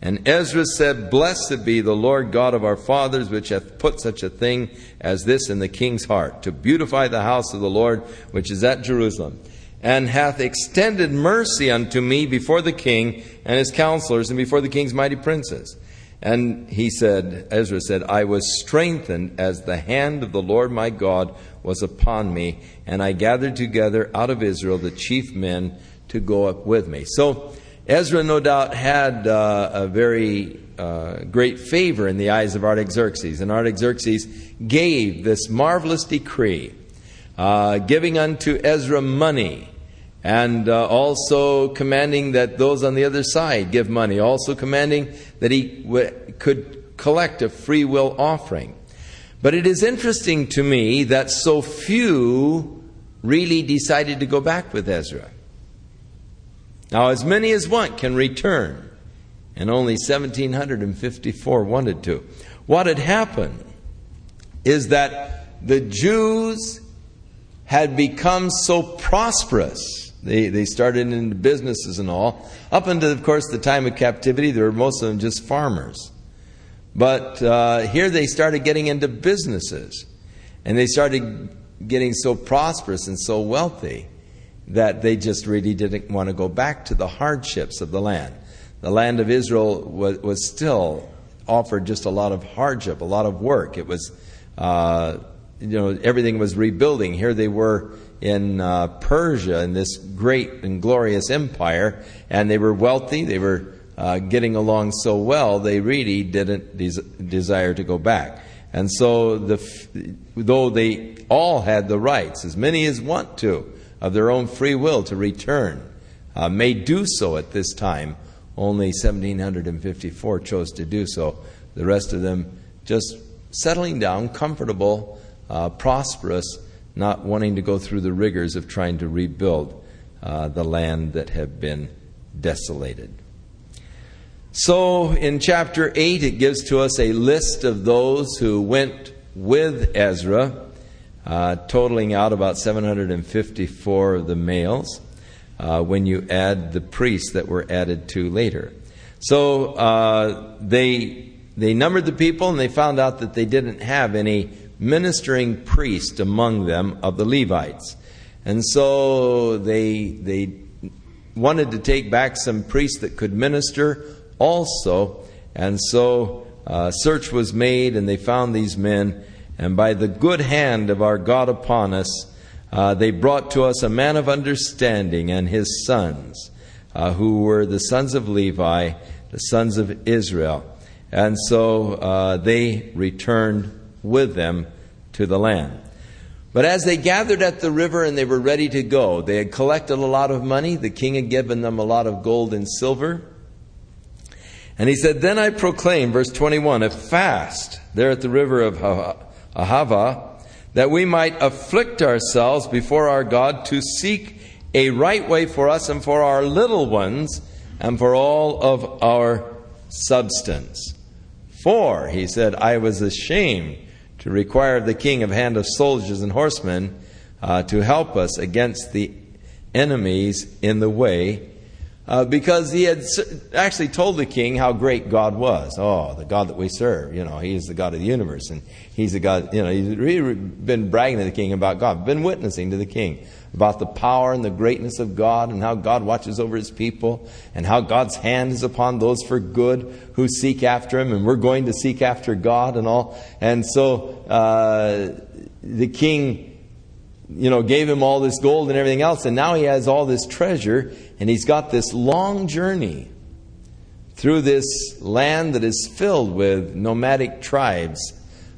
And Ezra said, Blessed be the Lord God of our fathers, which hath put such a thing as this in the king's heart, to beautify the house of the Lord, which is at Jerusalem, and hath extended mercy unto me before the king and his counselors and before the king's mighty princes And he said, Ezra said, I was strengthened as the hand of the Lord my God was upon me, and I gathered together out of Israel the chief men to go up with me. So Ezra, no doubt, had uh, a very uh, great favor in the eyes of Artaxerxes, and Artaxerxes gave this marvelous decree, uh, giving unto Ezra money and uh, also commanding that those on the other side give money, also commanding that he w- could collect a free will offering. But it is interesting to me that so few really decided to go back with Ezra. Now, as many as want can return, and only 1,754 wanted to. What had happened is that the Jews had become so prosperous they, they started into businesses and all. Up until, of course, the time of captivity, they were most of them just farmers. But uh, here they started getting into businesses. And they started getting so prosperous and so wealthy that they just really didn't want to go back to the hardships of the land. The land of Israel was, was still offered just a lot of hardship, a lot of work. It was, uh, you know, everything was rebuilding. Here they were in uh, Persia, in this great and glorious empire, and they were wealthy, they were uh, getting along so well, they really didn't des- desire to go back. And so, the, though they all had the rights, as many as want to, of their own free will to return, uh, may do so at this time, only 1,754 chose to do so. The rest of them just settling down, comfortable, uh, prosperous, not wanting to go through the rigors of trying to rebuild uh, the land that had been desolated. So, in chapter 8, it gives to us a list of those who went with Ezra, uh, totaling out about 754 of the males, uh, when you add the priests that were added to later. So, uh, they, they numbered the people and they found out that they didn't have any ministering priest among them of the Levites. And so they, they wanted to take back some priests that could minister also. And so uh, search was made, and they found these men. And by the good hand of our God upon us, uh, they brought to us a man of understanding and his sons, uh, who were the sons of Levi, the sons of Israel. And so uh, they returned with them to the land. But as they gathered at the river and they were ready to go, they had collected a lot of money. The king had given them a lot of gold and silver. And he said, Then I proclaim, verse 21, a fast there at the river of Ahava, that we might afflict ourselves before our God to seek a right way for us and for our little ones and for all of our substance. For, he said, I was ashamed to require of the king a hand of soldiers and horsemen uh, to help us against the enemies in the way, uh, because he had actually told the king how great God was. Oh, the God that we serve, you know, he is the God of the universe, and he's the God, you know, he's really been bragging to the king about God, been witnessing to the king about the power and the greatness of God and how God watches over his people and how God's hand is upon those for good who seek after him and we're going to seek after God and all. And so uh, the king you know, gave him all this gold and everything else, and now he has all this treasure, and he's got this long journey through this land that is filled with nomadic tribes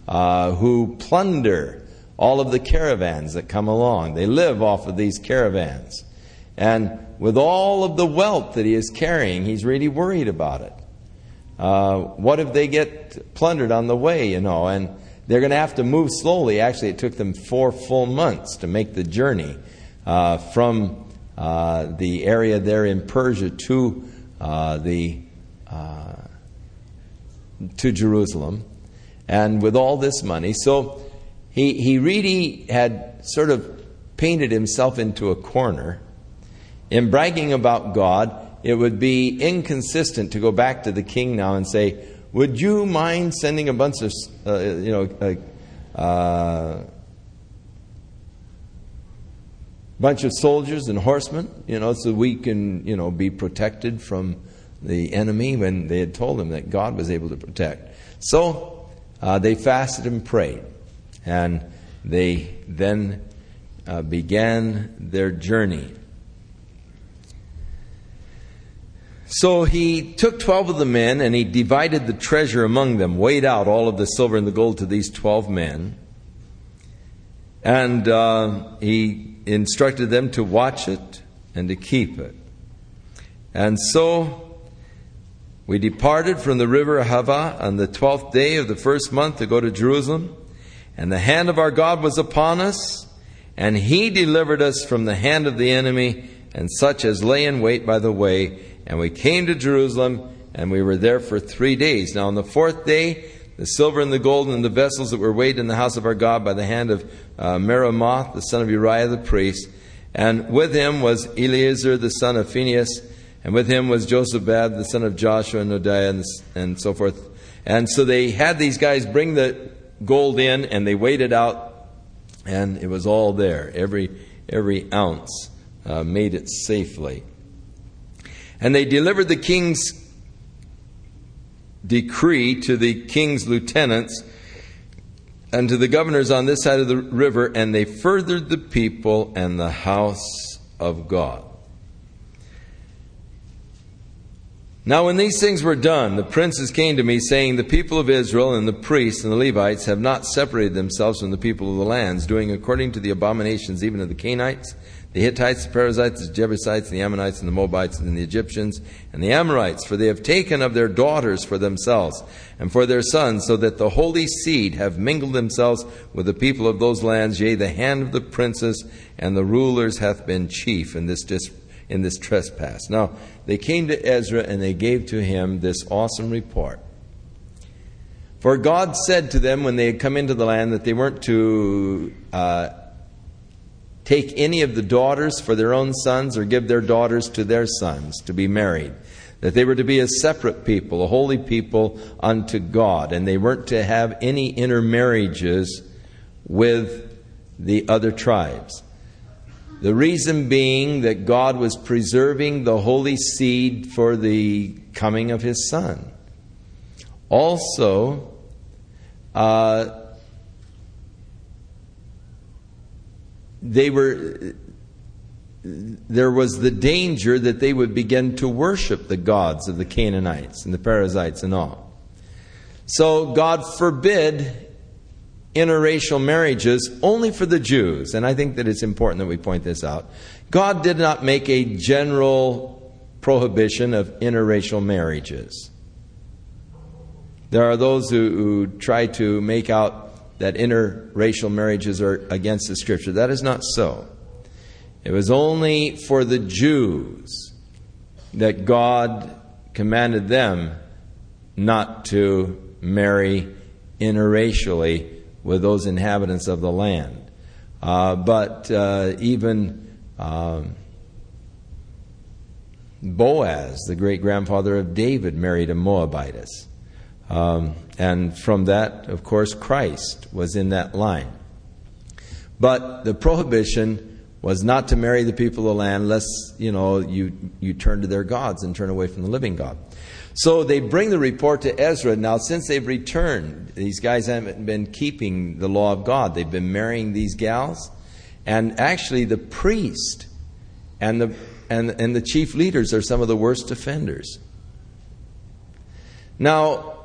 uh, who plunder all of the caravans that come along. They live off of these caravans. And with all of the wealth that he is carrying, he's really worried about it. Uh, what if they get plundered on the way, you know? And they're going to have to move slowly. Actually, it took them four full months to make the journey uh, from uh, the area there in Persia to uh, the uh, to Jerusalem, and with all this money, so he, he really had sort of painted himself into a corner. In bragging about God, it would be inconsistent to go back to the king now and say, Would you mind sending a bunch of, uh, you know, a uh, bunch of soldiers and horsemen, you know, so we can, you know, be protected from the enemy when they had told them that God was able to protect. So uh, they fasted and prayed. And they then uh, began their journey. So he took 12 of the men and he divided the treasure among them, weighed out all of the silver and the gold to these 12 men. And uh, he instructed them to watch it and to keep it. And so we departed from the river Ahava on the twelfth day of the first month to go to Jerusalem. And the hand of our God was upon us, and he delivered us from the hand of the enemy and such as lay in wait by the way. And we came to Jerusalem, and we were there for three days. Now, on the fourth day, the silver and the gold and the vessels that were weighed in the house of our God by the hand of uh, Meremoth, the son of Uriah the priest. And with him was Eleazar, the son of Phinehas, and with him was Josabad, the son of Joshua, and Noadiah, and, and so forth. And so they had these guys bring the gold in and they weighed it out, and it was all there. Every, every ounce uh, made it safely. And they delivered the king's decree to the king's lieutenants and to the governors on this side of the river, and they furthered the people and the house of God. Now, when these things were done, the princes came to me, saying, The people of Israel and the priests and the Levites have not separated themselves from the people of the lands, doing according to the abominations even of the Canaanites, the Hittites, the Perizzites, the Jebusites, the Ammonites, and the Moabites, and the Egyptians, and the Amorites, for they have taken of their daughters for themselves, and for their sons, so that the holy seed have mingled themselves with the people of those lands. Yea, the hand of the princes and the rulers hath been chief in this dis- in this trespass. Now, they came to Ezra and they gave to him this awesome report. For God said to them when they had come into the land that they weren't to uh, take any of the daughters for their own sons or give their daughters to their sons to be married. That they were to be a separate people, a holy people unto God, and they weren't to have any intermarriages with the other tribes. The reason being that God was preserving the holy seed for the coming of his son. Also, uh, they were there was the danger that they would begin to worship the gods of the Canaanites and the Perizzites and all. So God forbid interracial marriages only for the Jews, and I think that it's important that we point this out. God did not make a general prohibition of interracial marriages. There are those who, who try to make out that interracial marriages are against the scripture. That is not so. It was only for the Jews that God commanded them not to marry interracially with those inhabitants of the land. Uh, but uh, even um, Boaz, the great grandfather of David, married a Moabitess. Um, and from that, of course, Christ was in that line. But the prohibition was not to marry the people of the land lest, you know, you, you turn to their gods and turn away from the living God. So they bring the report to Ezra. Now, since they've returned, these guys haven't been keeping the law of God. They've been marrying these gals. And actually, the priest and the, and, and the chief leaders are some of the worst offenders. Now,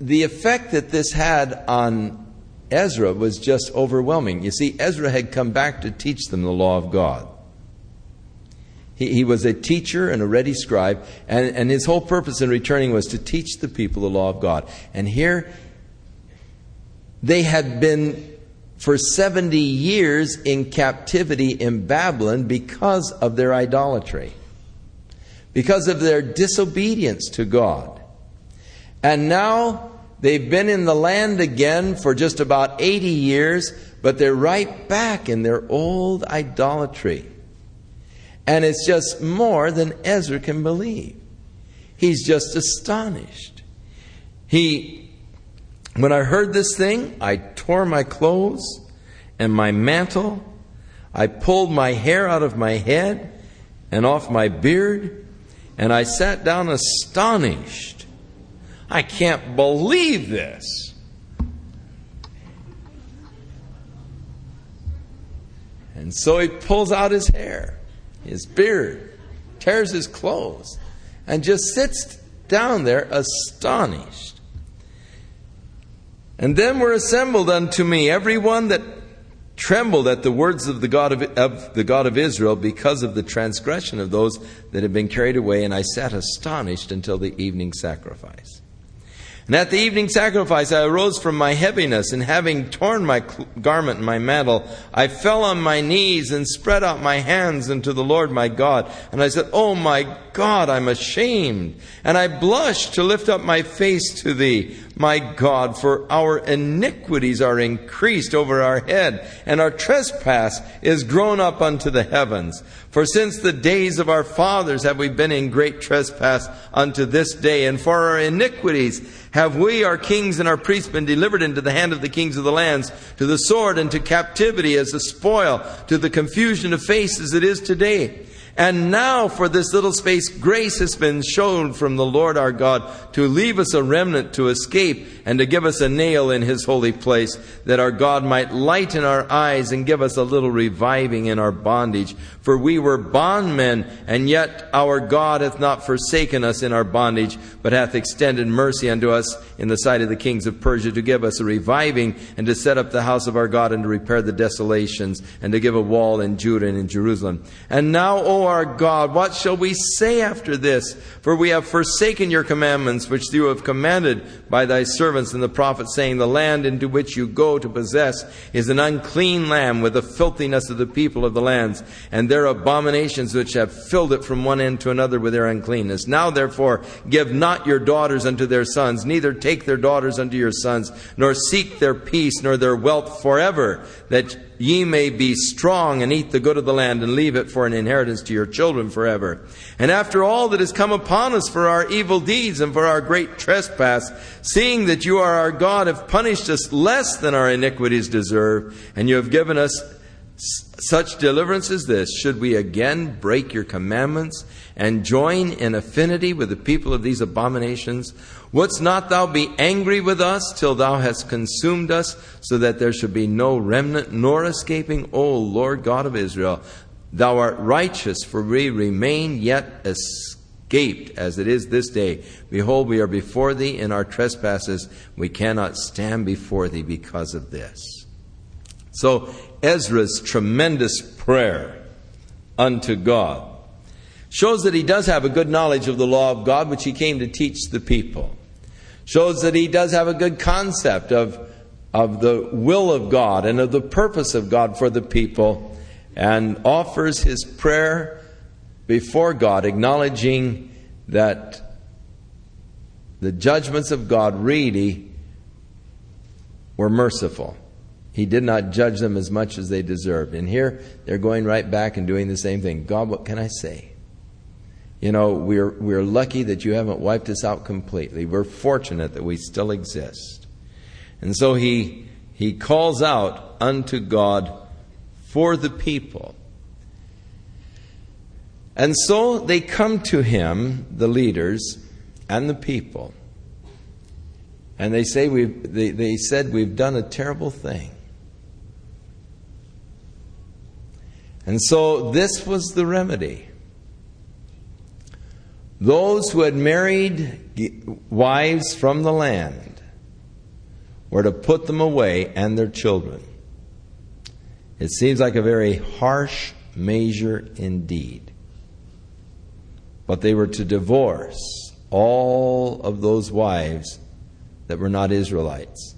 the effect that this had on Ezra was just overwhelming. You see, Ezra had come back to teach them the law of God. He, he was a teacher and a ready scribe, and, and his whole purpose in returning was to teach the people the law of God. And here, they had been for 70 years in captivity in Babylon because of their idolatry, because of their disobedience to God. And now they've been in the land again for just about 80 years, but they're right back in their old idolatry. And it's just more than Ezra can believe. He's just astonished. He, when I heard this thing, I tore my clothes and my mantle. I pulled my hair out of my head and off my beard. and I sat down astonished. I can't believe this. And so he pulls out his hair, his beard, tears his clothes, and just sits down there astonished. And then were assembled unto me every one that trembled at the words of the God of, of, the God of Israel because of the transgression of those that had been carried away, and I sat astonished until the evening sacrifice. And at the evening sacrifice I arose from my heaviness, and having torn my garment and my mantle, I fell on my knees and spread out my hands unto the Lord my God. And I said, Oh my God, I'm ashamed. And I blush to lift up my face to thee, my God, for our iniquities are increased over our head, and our trespass is grown up unto the heavens. For since the days of our fathers have we been in great trespass unto this day, and for our iniquities have we, our kings and our priests, been delivered into the hand of the kings of the lands, to the sword and to captivity as a spoil, to the confusion of faces it is today? And now, for this little space, grace has been shown from the Lord our God to leave us a remnant to escape and to give us a nail in his holy place, that our God might lighten our eyes and give us a little reviving in our bondage. For we were bondmen, and yet our God hath not forsaken us in our bondage, but hath extended mercy unto us in the sight of the kings of Persia to give us a reviving and to set up the house of our God and to repair the desolations and to give a wall in Judah and in Jerusalem. And now, O our God, what shall we say after this? For we have forsaken your commandments, which you have commanded by thy servants and the prophets, saying, The land into which you go to possess is an unclean land with the filthiness of the people of the lands, and their abominations which have filled it from one end to another with their uncleanness. Now therefore give not your daughters unto their sons, neither take their daughters unto your sons, nor seek their peace nor their wealth forever, that ye may be strong and eat the good of the land and leave it for an inheritance to your children forever. And after all that has come upon us for our evil deeds and for our great trespass, seeing that you are our God, have punished us less than our iniquities deserve, and you have given us such deliverance as this, should we again break your commandments and join in affinity with the people of these abominations? Wouldst not thou be angry with us till thou hast consumed us, so that there should be no remnant nor escaping, O Lord God of Israel? Thou art righteous, for we remain yet escaped as it is this day. Behold, we are before thee in our trespasses. We cannot stand before thee because of this. So, Ezra's tremendous prayer unto God shows that he does have a good knowledge of the law of God, which he came to teach the people shows that he does have a good concept of, of the will of God and of the purpose of God for the people, and offers his prayer before God, acknowledging that the judgments of God really were merciful. He did not judge them as much as they deserved. And here they're going right back and doing the same thing. God, what can I say? You know, we're, we're lucky that you haven't wiped us out completely. We're fortunate that we still exist. And so he, he calls out unto God for the people. And so they come to him, the leaders and the people. And they say we've, they, they said we've done a terrible thing. And so this was the remedy. Those who had married wives from the land were to put them away and their children. It seems like a very harsh measure indeed. But they were to divorce all of those wives that were not Israelites.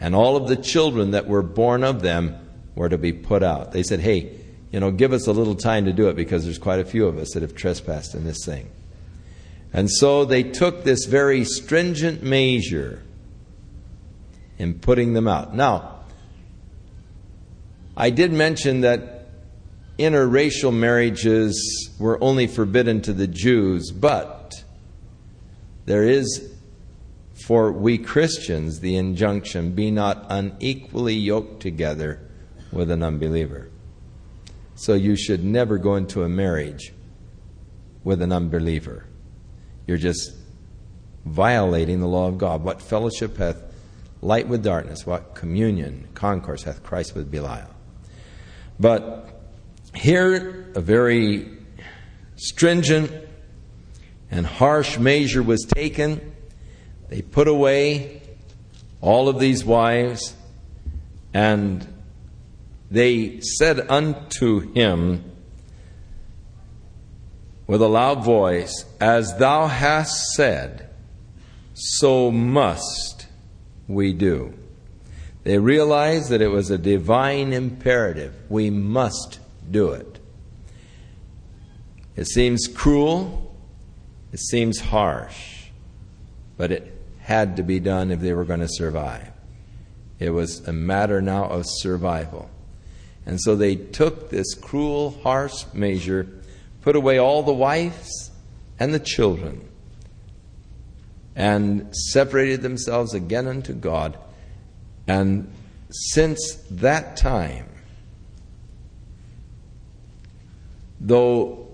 And all of the children that were born of them were to be put out. They said, hey, you know, give us a little time to do it because there's quite a few of us that have trespassed in this thing. And so they took this very stringent measure in putting them out. Now, I did mention that interracial marriages were only forbidden to the Jews, but there is for we Christians the injunction be not unequally yoked together with an unbeliever. So you should never go into a marriage with an unbeliever. You're just violating the law of God. What fellowship hath light with darkness? What communion, concourse hath Christ with Belial? But here, a very stringent and harsh measure was taken. They put away all of these wives, and they said unto him with a loud voice, As thou hast said, so must we do. They realized that it was a divine imperative. We must do it. It seems cruel, it seems harsh, but it had to be done if they were going to survive. It was a matter now of survival. And so they took this cruel, harsh measure, put away all the wives and the children, and separated themselves again unto God. And since that time, though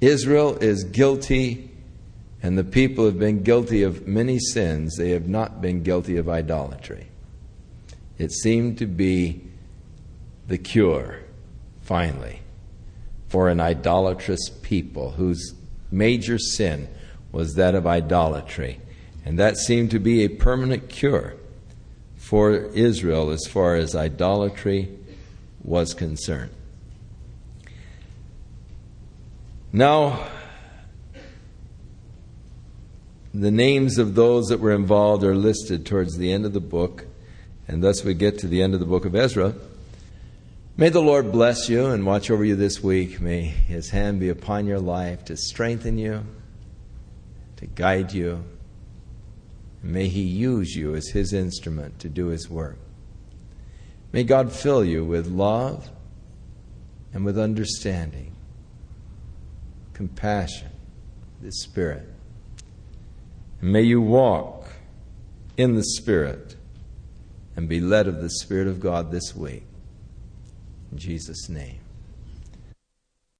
Israel is guilty and the people have been guilty of many sins, they have not been guilty of idolatry. It seemed to be the cure, finally, for an idolatrous people whose major sin was that of idolatry. And that seemed to be a permanent cure for Israel as far as idolatry was concerned. Now, the names of those that were involved are listed towards the end of the book, and thus we get to the end of the book of Ezra. May the Lord bless you and watch over you this week. May His hand be upon your life to strengthen you, to guide you. And may He use you as His instrument to do His work. May God fill you with love and with understanding, compassion, the Spirit. And may you walk in the Spirit and be led of the Spirit of God this week. Jesus' name.